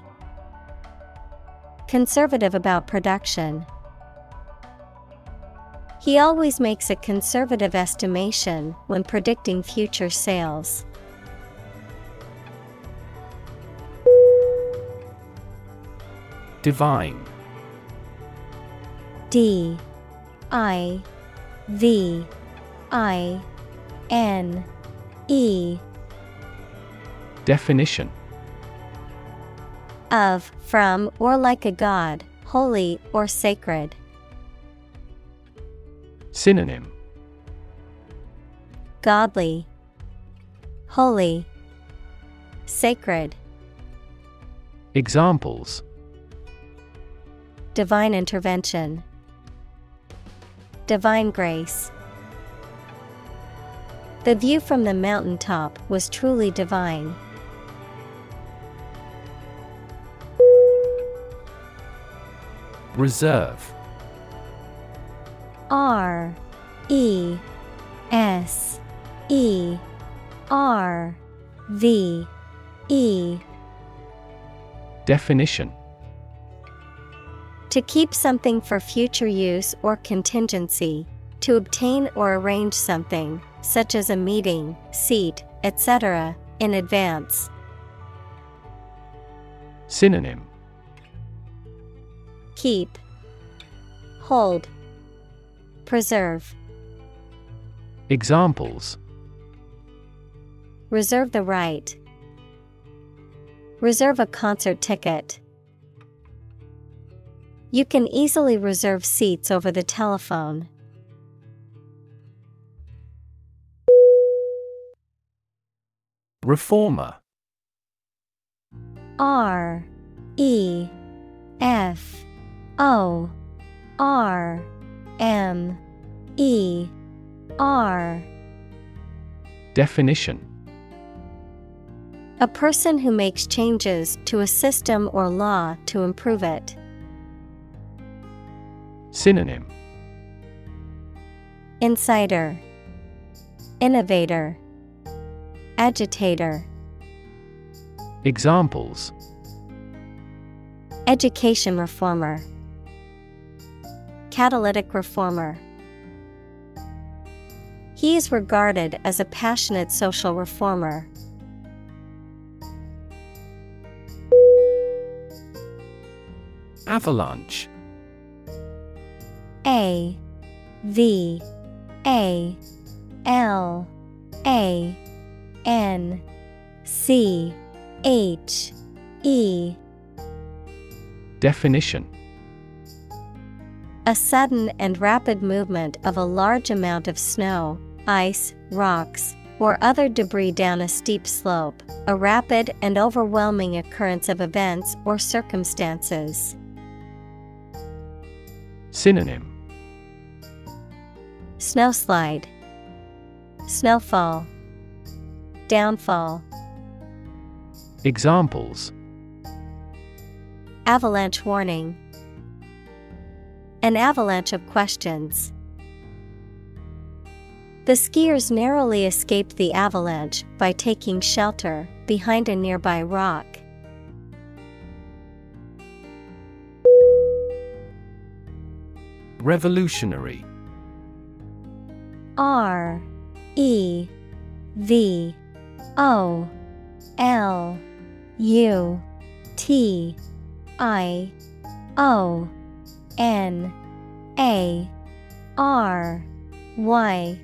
Conservative about production. He always makes a conservative estimation when predicting future sales. Divine D I V I N E. Definition. Of, from, or like a god, holy or sacred. Synonym. Godly, holy, sacred, Examples. Divine intervention, divine grace. The view from the mountaintop was truly divine. Reserve. R E S E R V E. Definition. To keep something for future use or contingency, to obtain or arrange something, such as a meeting, seat, etc., in advance. Synonym Keep, Hold, Preserve. Examples Reserve the right. Reserve a concert ticket. You can easily reserve seats over the telephone. Reformer. R E F O R M E R. Definition. A person who makes changes to a system or law to improve it. Synonym. Insider. Innovator Agitator. Examples. Education reformer. Catalytic reformer. He is regarded as a passionate social reformer. Avalanche. A V A L A N C H E. Definition. A sudden and rapid movement of a large amount of snow, ice, rocks, or other debris down a steep slope, a rapid and overwhelming occurrence of events or circumstances. Synonym. Snowslide, Snowfall, Downfall, Examples Avalanche warning. An avalanche of questions. The skiers narrowly escaped the avalanche by taking shelter behind a nearby rock. Revolutionary R E V O L U T I O N A R Y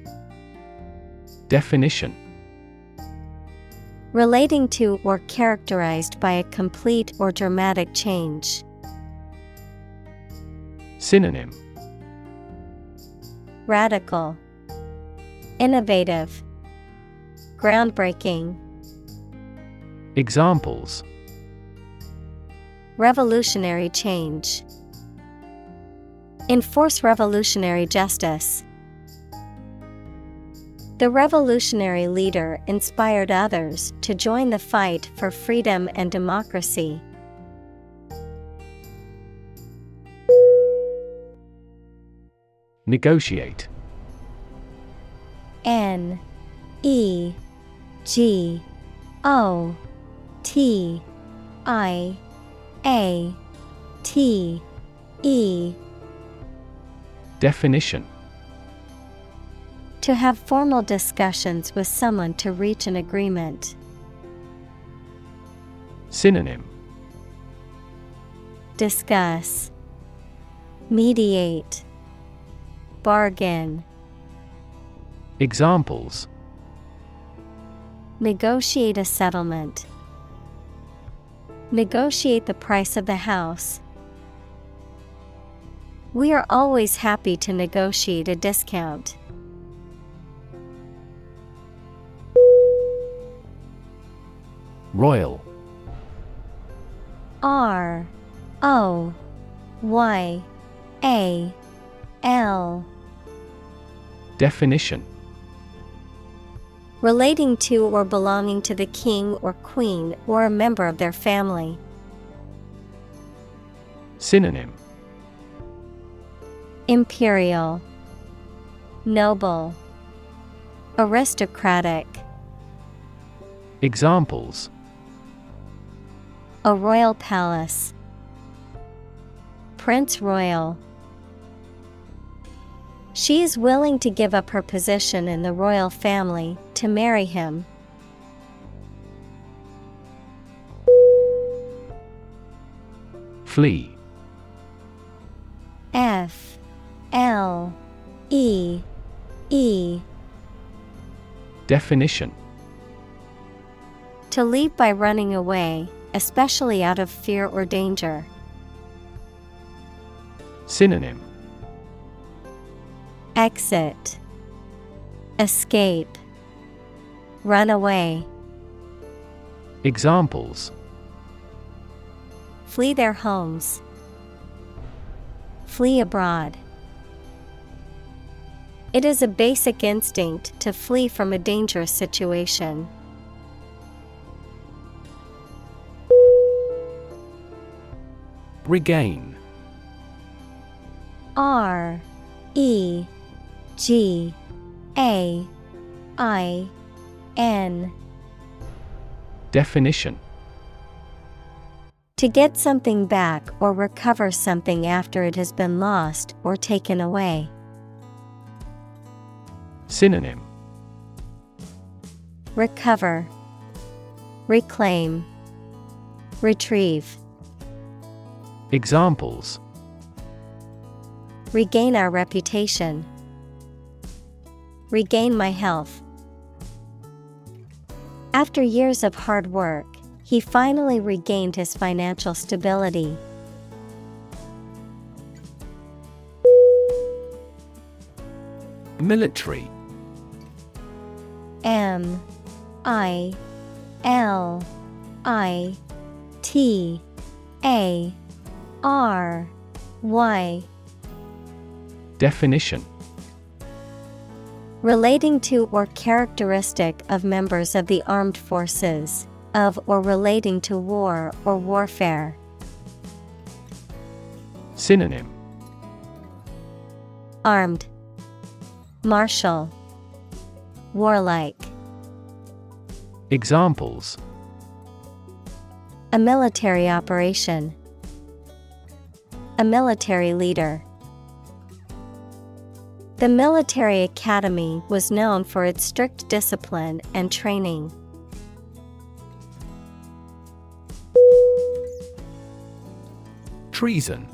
Definition. Relating to or characterized by a complete or dramatic change. Synonym. Radical, Innovative, Groundbreaking, Examples Revolutionary change. Enforce revolutionary justice. The revolutionary leader inspired others to join the fight for freedom and democracy. Negotiate N E G O T I A T E. Definition. To have formal discussions with someone to reach an agreement. Synonym. Discuss, Mediate, Bargain, Examples Negotiate a settlement. Negotiate the price of the house. We are always happy to negotiate a discount. Royal R O Y A L Definition Relating to or belonging to the king or queen or a member of their family. Synonym. Imperial. Noble. Aristocratic. Examples. A royal palace. Prince Royal. She is willing to give up her position in the royal family to marry him. Flee. F L E E. Definition. To leave by running away, especially out of fear or danger. Synonym. Exit. Escape Run away. Examples Flee their homes. Flee abroad. It is a basic instinct to flee from a dangerous situation. Regain R E G A I N Definition To get something back or recover something after it has been lost or taken away. Synonym Recover, Reclaim, Retrieve. Examples Regain our reputation. Regain my health. After years of hard work, he finally regained his financial stability. Military. M I L I T A R Y. Definition Relating to or characteristic of members of the armed forces, of or relating to war or warfare. Synonym Armed, Martial, Warlike. Examples A military operation. A military leader. The military academy was known for its strict discipline and training. Treason.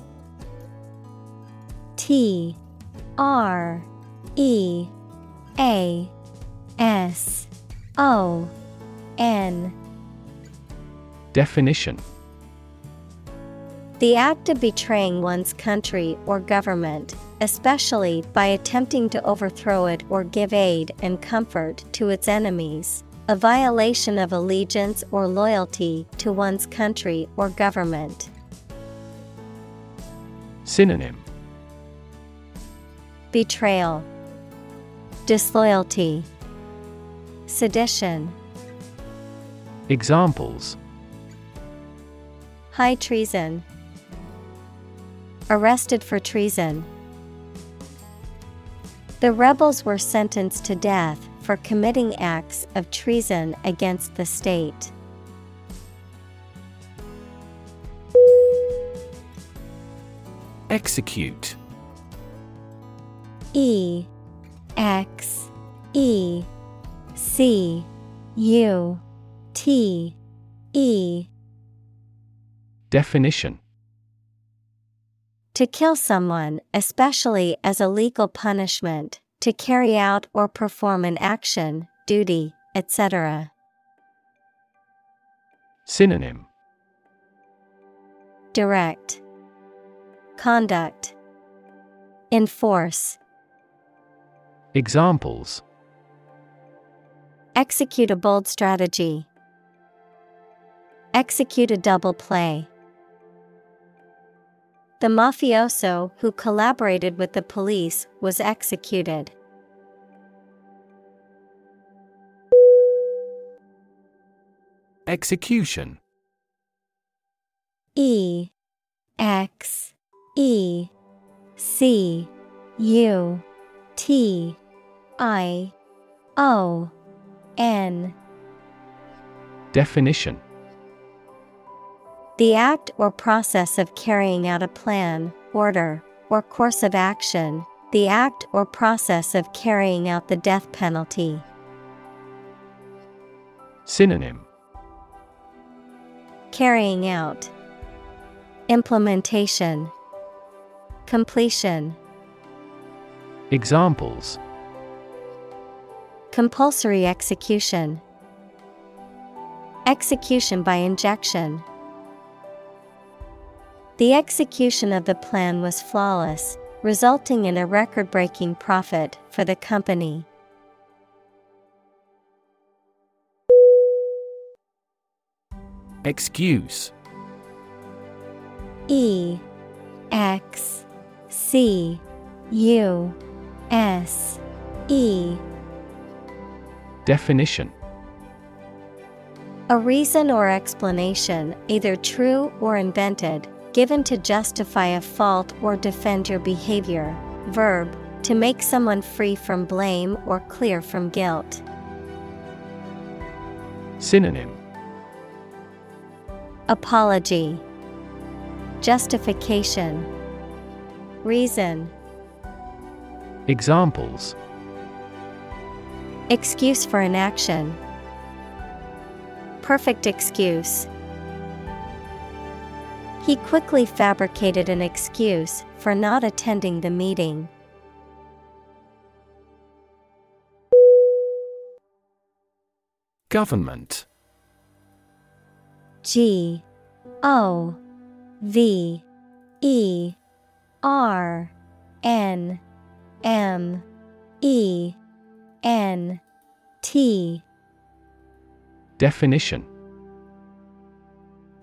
T R E A S O N. Definition. The act of betraying one's country or government, especially by attempting to overthrow it or give aid and comfort to its enemies, a violation of allegiance or loyalty to one's country or government. Synonym Betrayal, Disloyalty, Sedition. Examples High treason. Arrested for treason. The rebels were sentenced to death for committing acts of treason against the state. Execute. E X E C U T E. Definition To kill someone, especially as a legal punishment, to carry out or perform an action, duty, etc. Synonym Direct Conduct Enforce Examples Execute a bold strategy. Execute a double play. The mafioso who collaborated with the police was executed. Execution. E X E C U T I O N. Definition The act or process of carrying out a plan, order, or course of action, the act or process of carrying out the death penalty. Synonym. Carrying out. Implementation. Completion. Examples. Compulsory execution. Execution by injection The execution of the plan was flawless, resulting in a record breaking profit for the company. Excuse E X C U S E. Definition A reason or explanation, either true or invented, given to justify a fault or defend your behavior. Verb, to make someone free from blame or clear from guilt. Synonym Apology, Justification, Reason, Examples Excuse for inaction. Perfect excuse. He quickly fabricated an excuse for not attending the meeting. Government. G O V E R N M E N T. Definition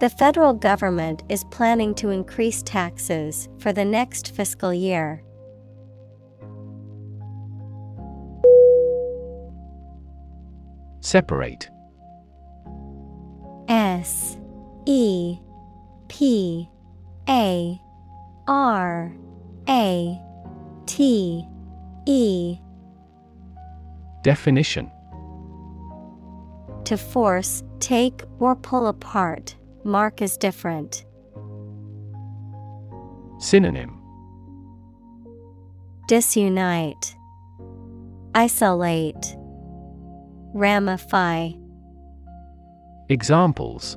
The federal government is planning to increase taxes for the next fiscal year. Separate. S E P A R A T E. Definition. To force, take, or pull apart, mark is different. Synonym Disunite, Isolate, Ramify. Examples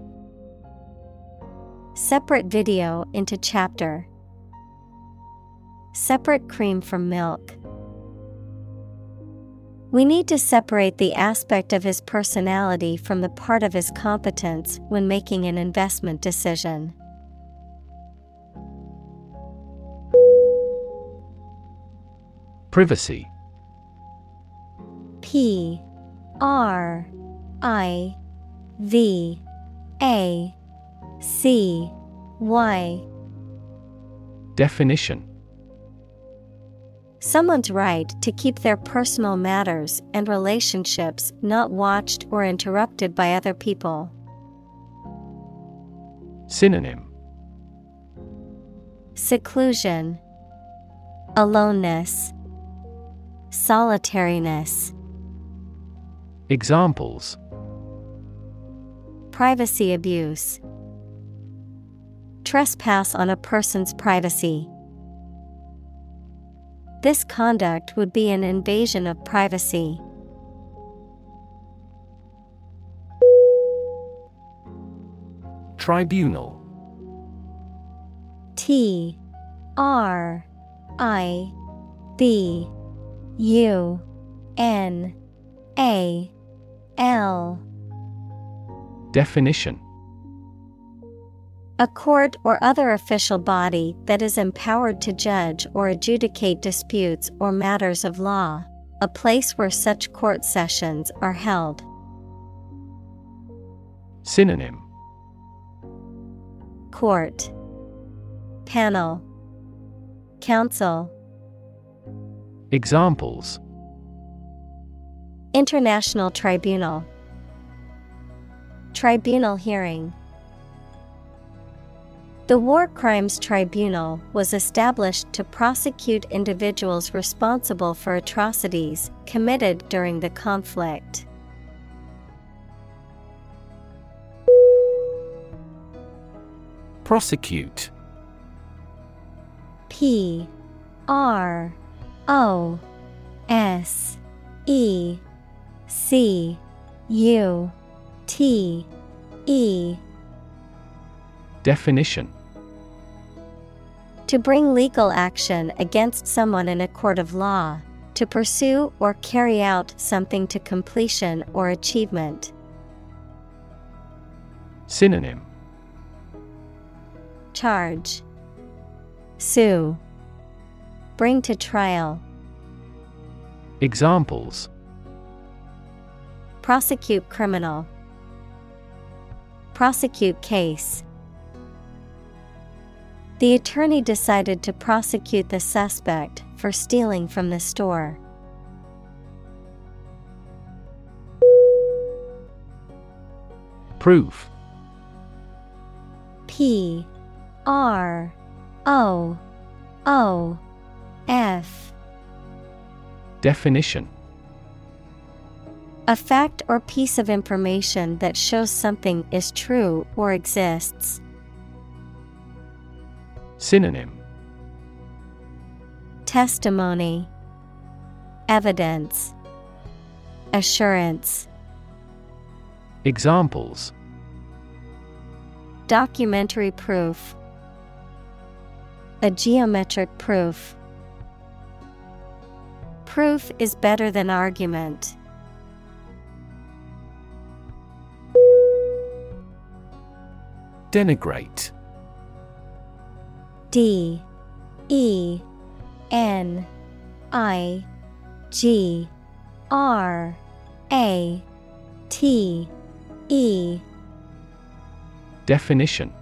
Separate video into chapter. Separate cream from milk. We need to separate the aspect of his personality from the part of his competence when making an investment decision. Privacy. P R I V A C Y. Definition Someone's right to keep their personal matters and relationships not watched or interrupted by other people. Synonym Seclusion, Aloneness, Solitariness. Examples Privacy abuse. Trespass on a person's privacy. This conduct would be an invasion of privacy. Tribunal. T R I B U N A L. Definition A court or other official body that is empowered to judge or adjudicate disputes or matters of law, a place where such court sessions are held. Synonym. Court. Panel. Council. Examples. International Tribunal. Tribunal hearing The War Crimes Tribunal was established to prosecute individuals responsible for atrocities committed during the conflict. Prosecute. P R O S E C U T E. Definition To bring legal action against someone in a court of law, to pursue or carry out something to completion or achievement. Synonym Charge, Sue, Bring to trial. Examples Prosecute criminal. Prosecute case. The attorney decided to prosecute the suspect for stealing from the store. Proof P R O O F Definition A fact or piece of information that shows something is true or exists. Synonym. Testimony. Evidence. Assurance. Examples. Documentary proof. A geometric proof. Proof is better than argument. Denigrate D E N I G R A T E. Definition.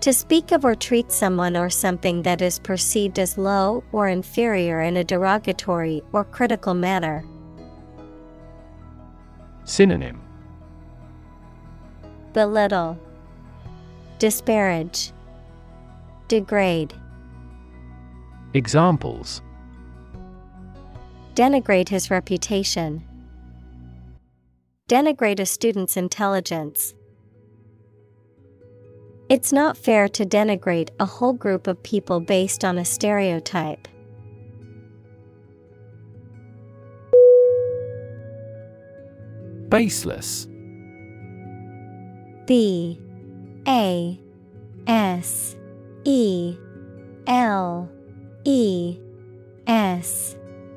To speak of or treat someone or something that is perceived as low or inferior in a derogatory or critical manner. Synonym. Belittle, Disparage, Degrade, Examples Denigrate his reputation. Denigrate a student's intelligence. It's not fair to denigrate a whole group of people based on a stereotype. Baseless B A S E L E S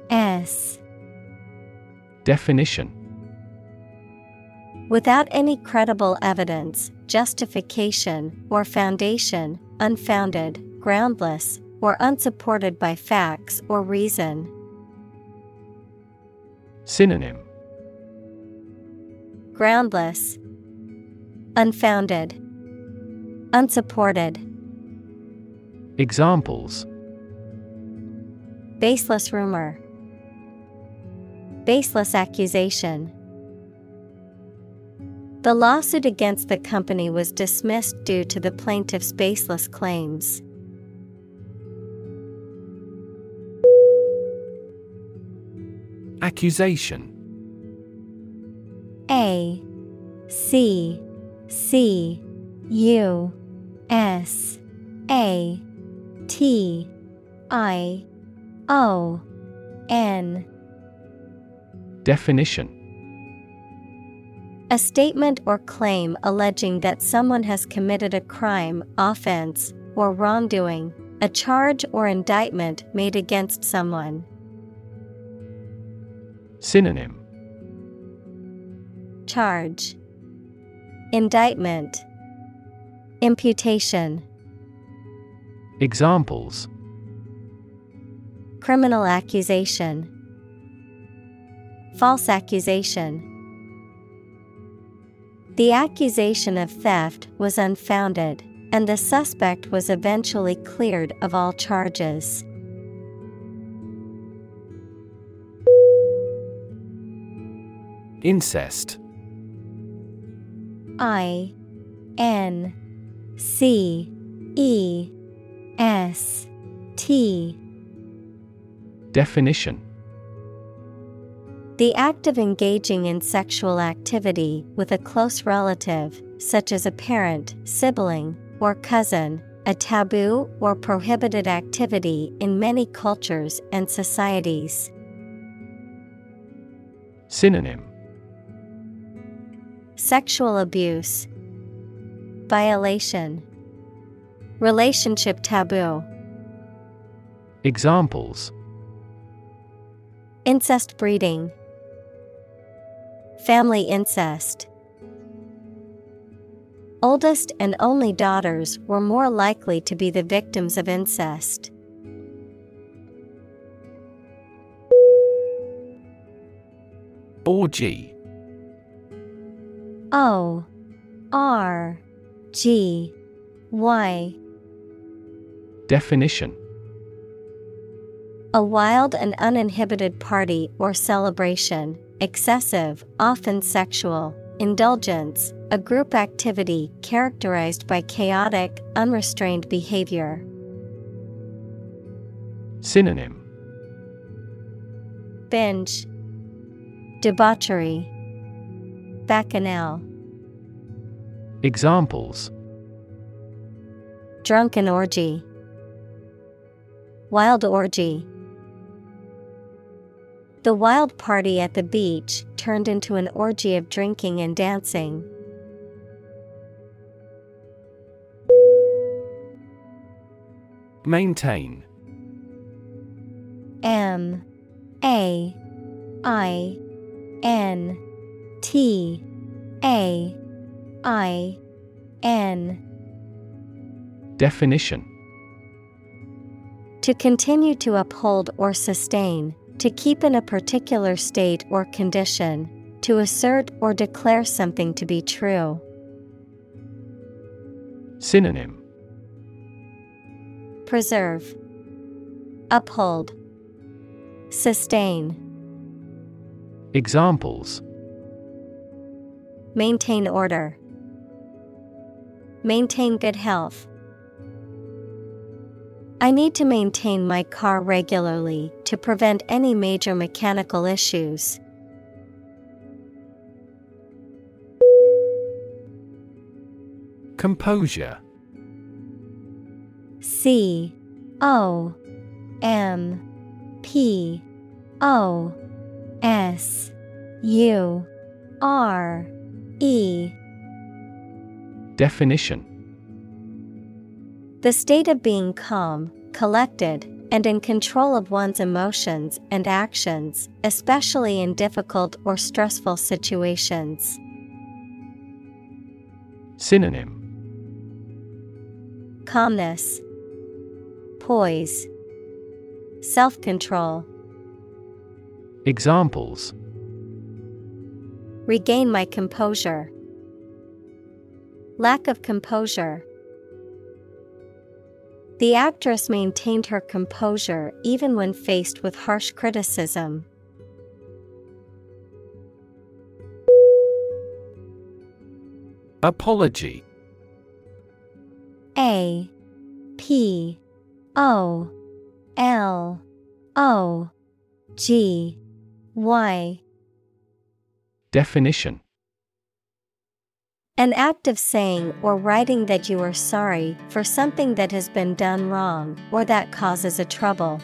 S. Definition. Without any credible evidence, justification, or foundation, unfounded, groundless, or unsupported by facts or reason. Synonym. Groundless, Unfounded, Unsupported. Examples Baseless rumor, Baseless accusation. The lawsuit against the company was dismissed due to the plaintiff's baseless claims. Accusation A C C U S A T I O N. Definition. A statement or claim alleging that someone has committed a crime, offense, or wrongdoing, a charge or indictment made against someone. Synonym. Charge. Indictment. Imputation Examples. Criminal accusation. False accusation. The accusation of theft was unfounded, and the suspect was eventually cleared of all charges. Incest. I N C E S T. Definition. The act of engaging in sexual activity with a close relative, such as a parent, sibling, or cousin, a taboo or prohibited activity in many cultures and societies. Synonym. Sexual abuse, Violation, Relationship taboo, Examples Incest breeding, Family incest. Oldest and only daughters were more likely to be the victims of incest. Orgy. O R G Y. Definition A wild and uninhibited party or celebration, excessive, often sexual, indulgence, a group activity characterized by chaotic, unrestrained behavior. Synonym Binge, Debauchery, Bacchanal. Examples Drunken orgy. Wild orgy. The wild party at the beach turned into an orgy of drinking and dancing. Maintain. M. A. I. N. T. A. I. N. Definition To continue to uphold or sustain, to keep in a particular state or condition, to assert or declare something to be true. Synonym Preserve, Uphold, Sustain. Examples Maintain order. Maintain good health. I need to maintain my car regularly to prevent any major mechanical issues. Composure. C O M P O S U R E. Definition The state of being calm, collected, and in control of one's emotions and actions, especially in difficult or stressful situations. Synonym Calmness, Poise, Self control. Examples Regain my composure. Lack of composure. The actress maintained her composure even when faced with harsh criticism. Apology. A P O L O G Y. Definition An act of saying or writing that you are sorry for something that has been done wrong or that causes a trouble.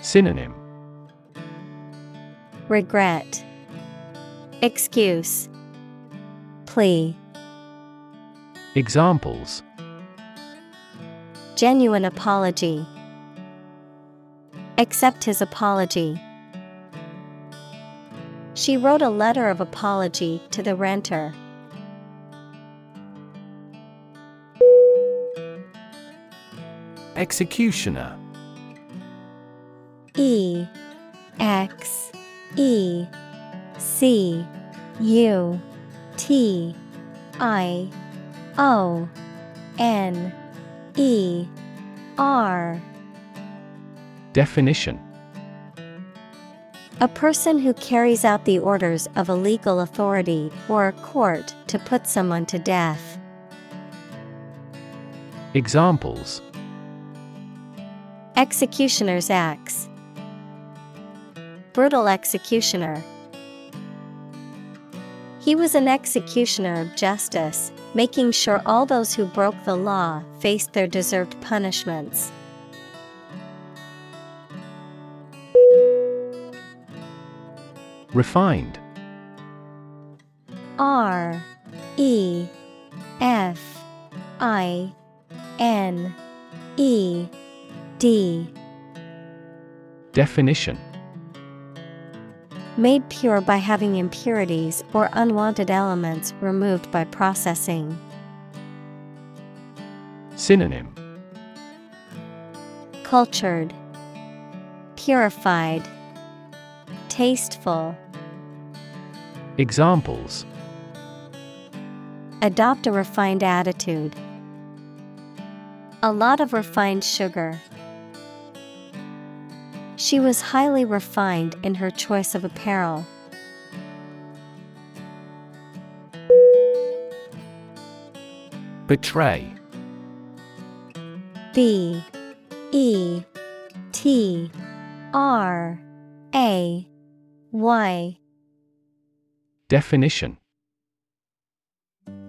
Synonym Regret, Excuse, Plea. Examples Genuine apology. Accept his apology. She wrote a letter of apology to the renter. Executioner. E X E C U T I O N E R. Definition A person who carries out the orders of a legal authority or a court to put someone to death. Examples Executioner's axe. Brutal executioner. He was an executioner of justice, making sure all those who broke the law faced their deserved punishments. Refined. R E F I N E D. Definition. Made pure by having impurities or unwanted elements removed by processing. Synonym. Cultured, Purified, Tasteful. Examples Adopt a refined attitude. A lot of refined sugar. She was highly refined in her choice of apparel. Betray B E T R A Y Definition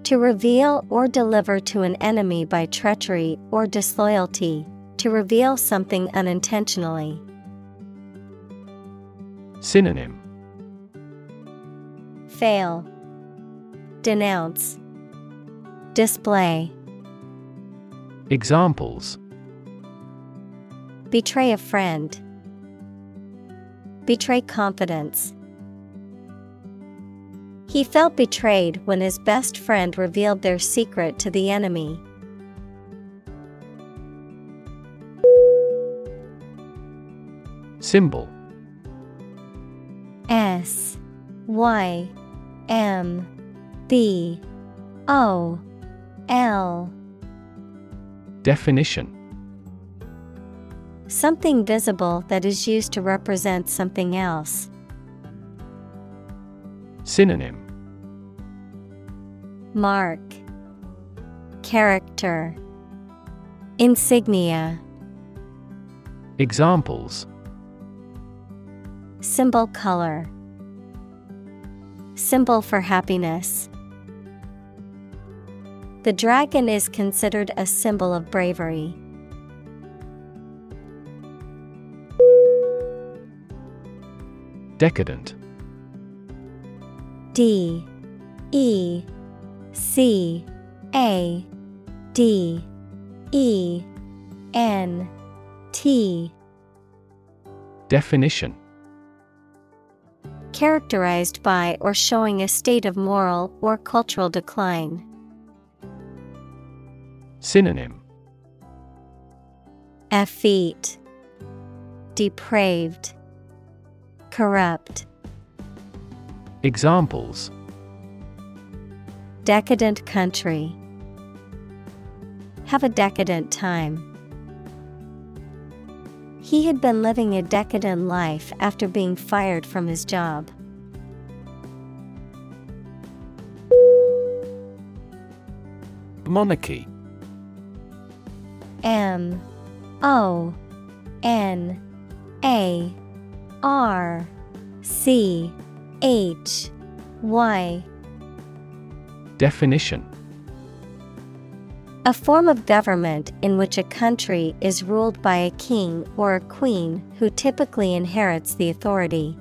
To reveal or deliver to an enemy by treachery or disloyalty, to reveal something unintentionally. Synonym Fail, Denounce, Display. Examples Betray a friend. Betray confidence. He felt betrayed when his best friend revealed their secret to the enemy. Symbol S Y M B O L Definition Something visible that is used to represent something else. Synonym Mark. Character. Insignia. Examples. Symbol color. Symbol for happiness. The dragon is considered a symbol of bravery. Decadent. D E C A D E N T. Definition. Characterized by or showing a state of moral or cultural decline. Synonym. Effete. Depraved. Corrupt. Examples Decadent country. Have a decadent time. He had been living a decadent life after being fired from his job. Monarchy M O N A R C H Y Definition. A form of government in which a country is ruled by a king or a queen who typically inherits the authority.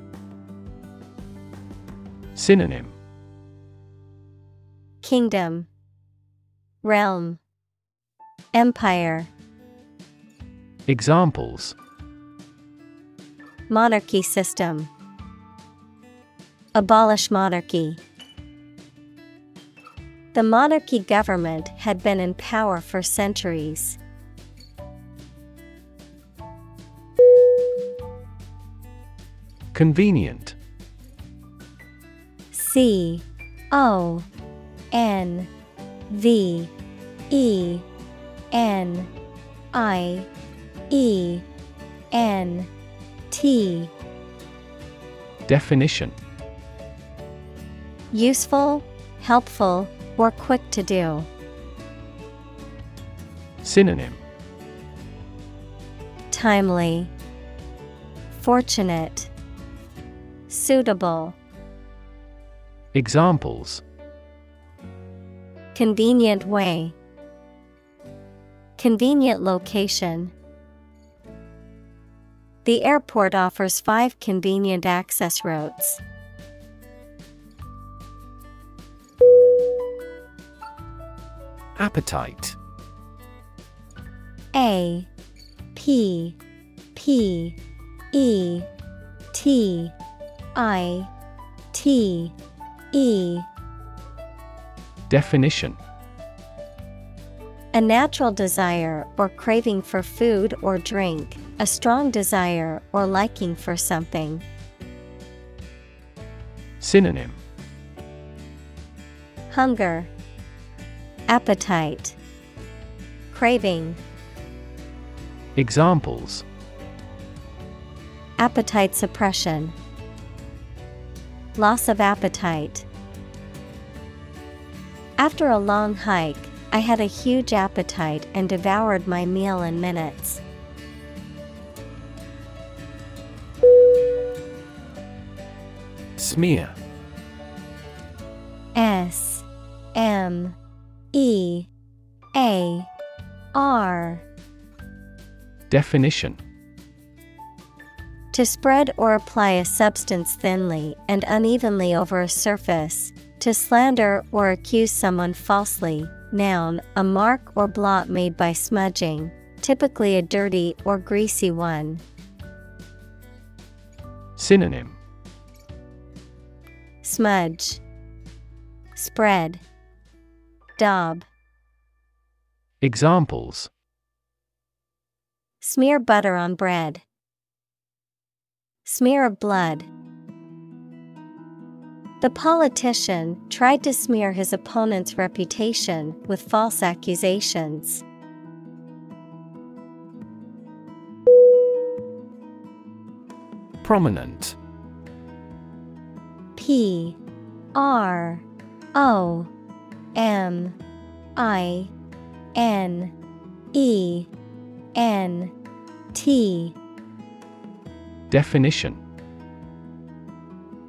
Synonym. Kingdom. Realm. Empire. Examples. Monarchy system. Abolish monarchy. The monarchy government had been in power for centuries. Convenient. C O N V E N I E N T. Definition. Useful, helpful, or quick to do. Synonym Timely, Fortunate, Suitable. Examples Convenient way. Convenient location. The airport offers five convenient access routes. Appetite. A P P E T I T E. Definition. A natural desire or craving for food or drink, a strong desire or liking for something. Synonym. Hunger, Appetite, Craving. Examples Appetite suppression, Loss of appetite. After a long hike, I had a huge appetite and devoured my meal in minutes. Smear S M E A R Definition To spread or apply a substance thinly and unevenly over a surface, to slander or accuse someone falsely. Noun, a mark or blot made by smudging, typically a dirty or greasy one. Synonym Smudge, Spread, Daub. Examples Smear butter on bread. Smear of blood. The politician tried to smear his opponent's reputation with false accusations. Prominent P R O M I N E N T. Definition.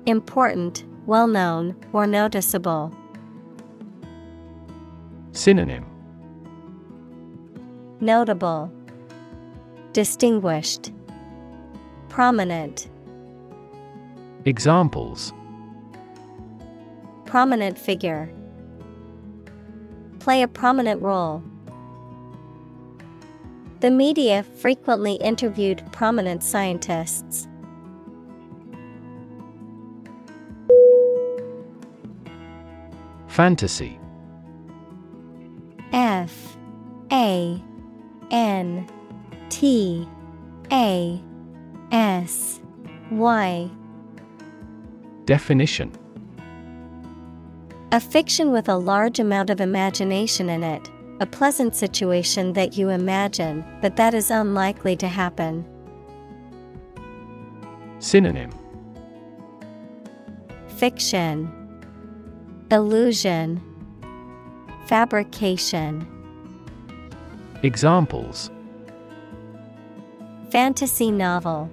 Important, well known, or noticeable. Synonym. Notable, Distinguished, Prominent, Examples. Prominent figure. Play a prominent role. The media frequently interviewed prominent scientists. Fantasy F A N T A S Y Definition A fiction with a large amount of imagination in it, a pleasant situation that you imagine, but that is unlikely to happen. Synonym Fiction, Illusion, Fabrication. Examples Fantasy novel.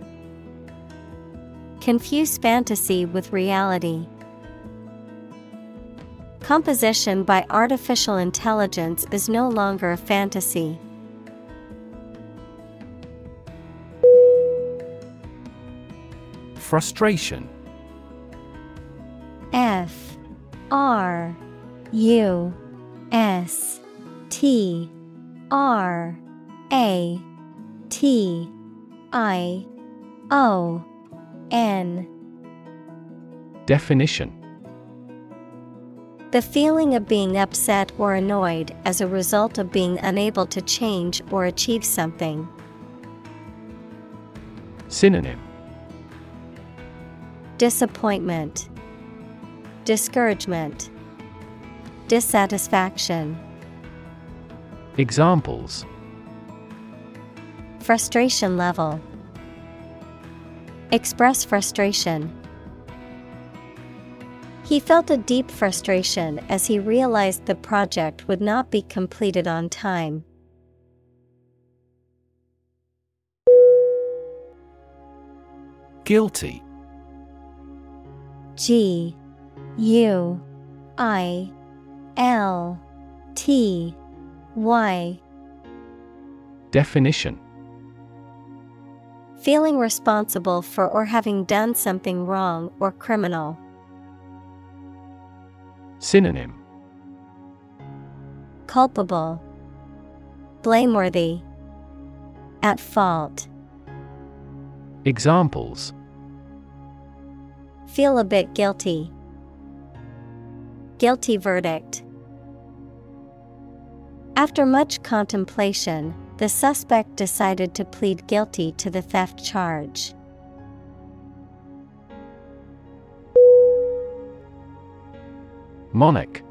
Confuse fantasy with reality. Composition by artificial intelligence is no longer a fantasy. Frustration. F R U S T R A T I O N. Definition The feeling of being upset or annoyed as a result of being unable to change or achieve something. Synonym Disappointment, Discouragement, Dissatisfaction. Examples Frustration level. Express frustration. He felt a deep frustration as he realized the project would not be completed on time. Guilty G U I L T Y Definition Feeling responsible for or having done something wrong or criminal. Synonym Culpable, Blameworthy, At fault. Examples Feel a bit guilty. Guilty verdict. After much contemplation, the suspect decided to plead guilty to the theft charge. Monarch.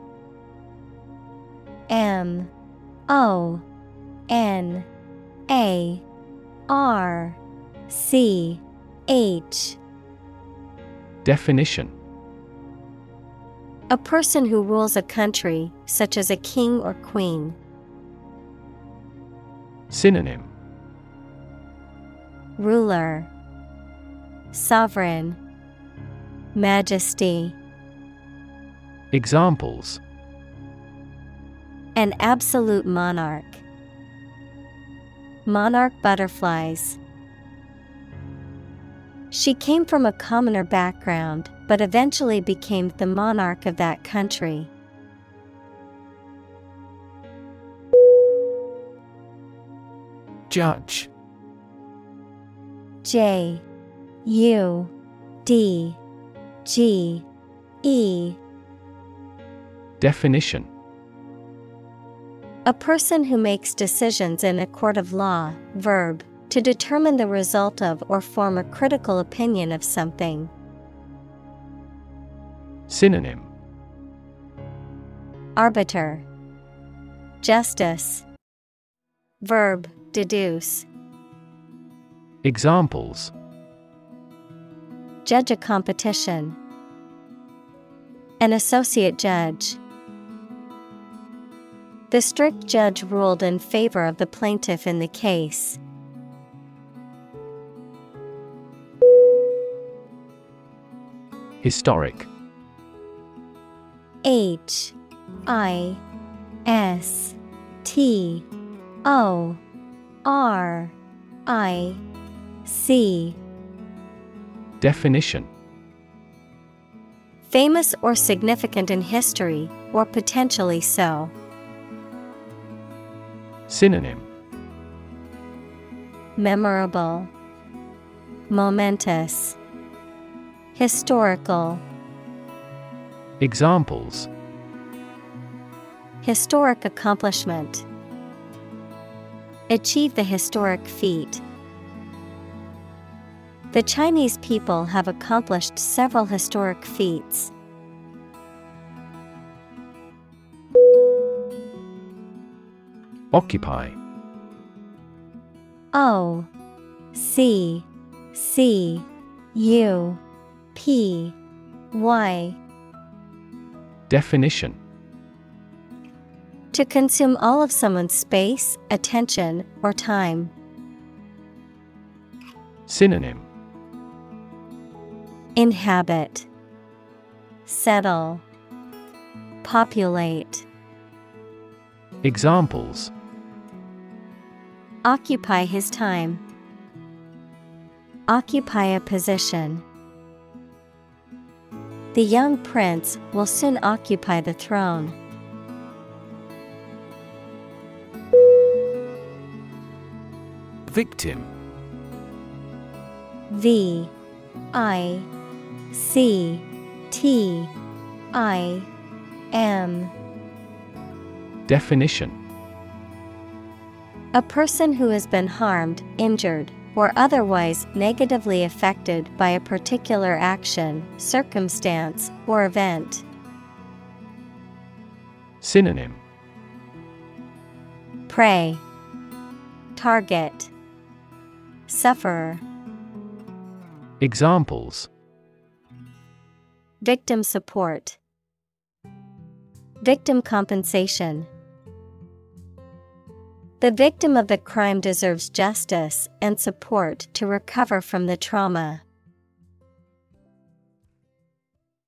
M O N A R C H. Definition. A person who rules a country, such as a king or queen. Synonym. Ruler. Sovereign. Majesty Examples An absolute monarch. Monarch butterflies. She came from a commoner background, but eventually became the monarch of that country. Judge J U D G E Definition A person who makes decisions in a court of law, verb, to determine the result of or form a critical opinion of something. Synonym Arbiter Justice Verb Deduce Examples Judge a competition. An associate judge. The strict judge ruled in favor of the plaintiff in the case. Historic H I S T O R I C Definition Famous or significant in history, or potentially so. Synonym Memorable, Momentous, Historical. Examples Historic accomplishment. Achieve the historic feat. The Chinese people have accomplished several historic feats. Occupy. O C C U P Y. Definition. To consume all of someone's space, attention, or time. Synonym. Inhabit, Settle, Populate. Examples Occupy his time. Occupy a position. The young prince will soon occupy the throne. Victim V I C T I M Definition A person who has been harmed, injured, or otherwise negatively affected by a particular action, circumstance, or event. Synonym Prey, Target, Sufferer. Examples Victim support, Victim compensation. The victim of the crime deserves justice and support to recover from the trauma.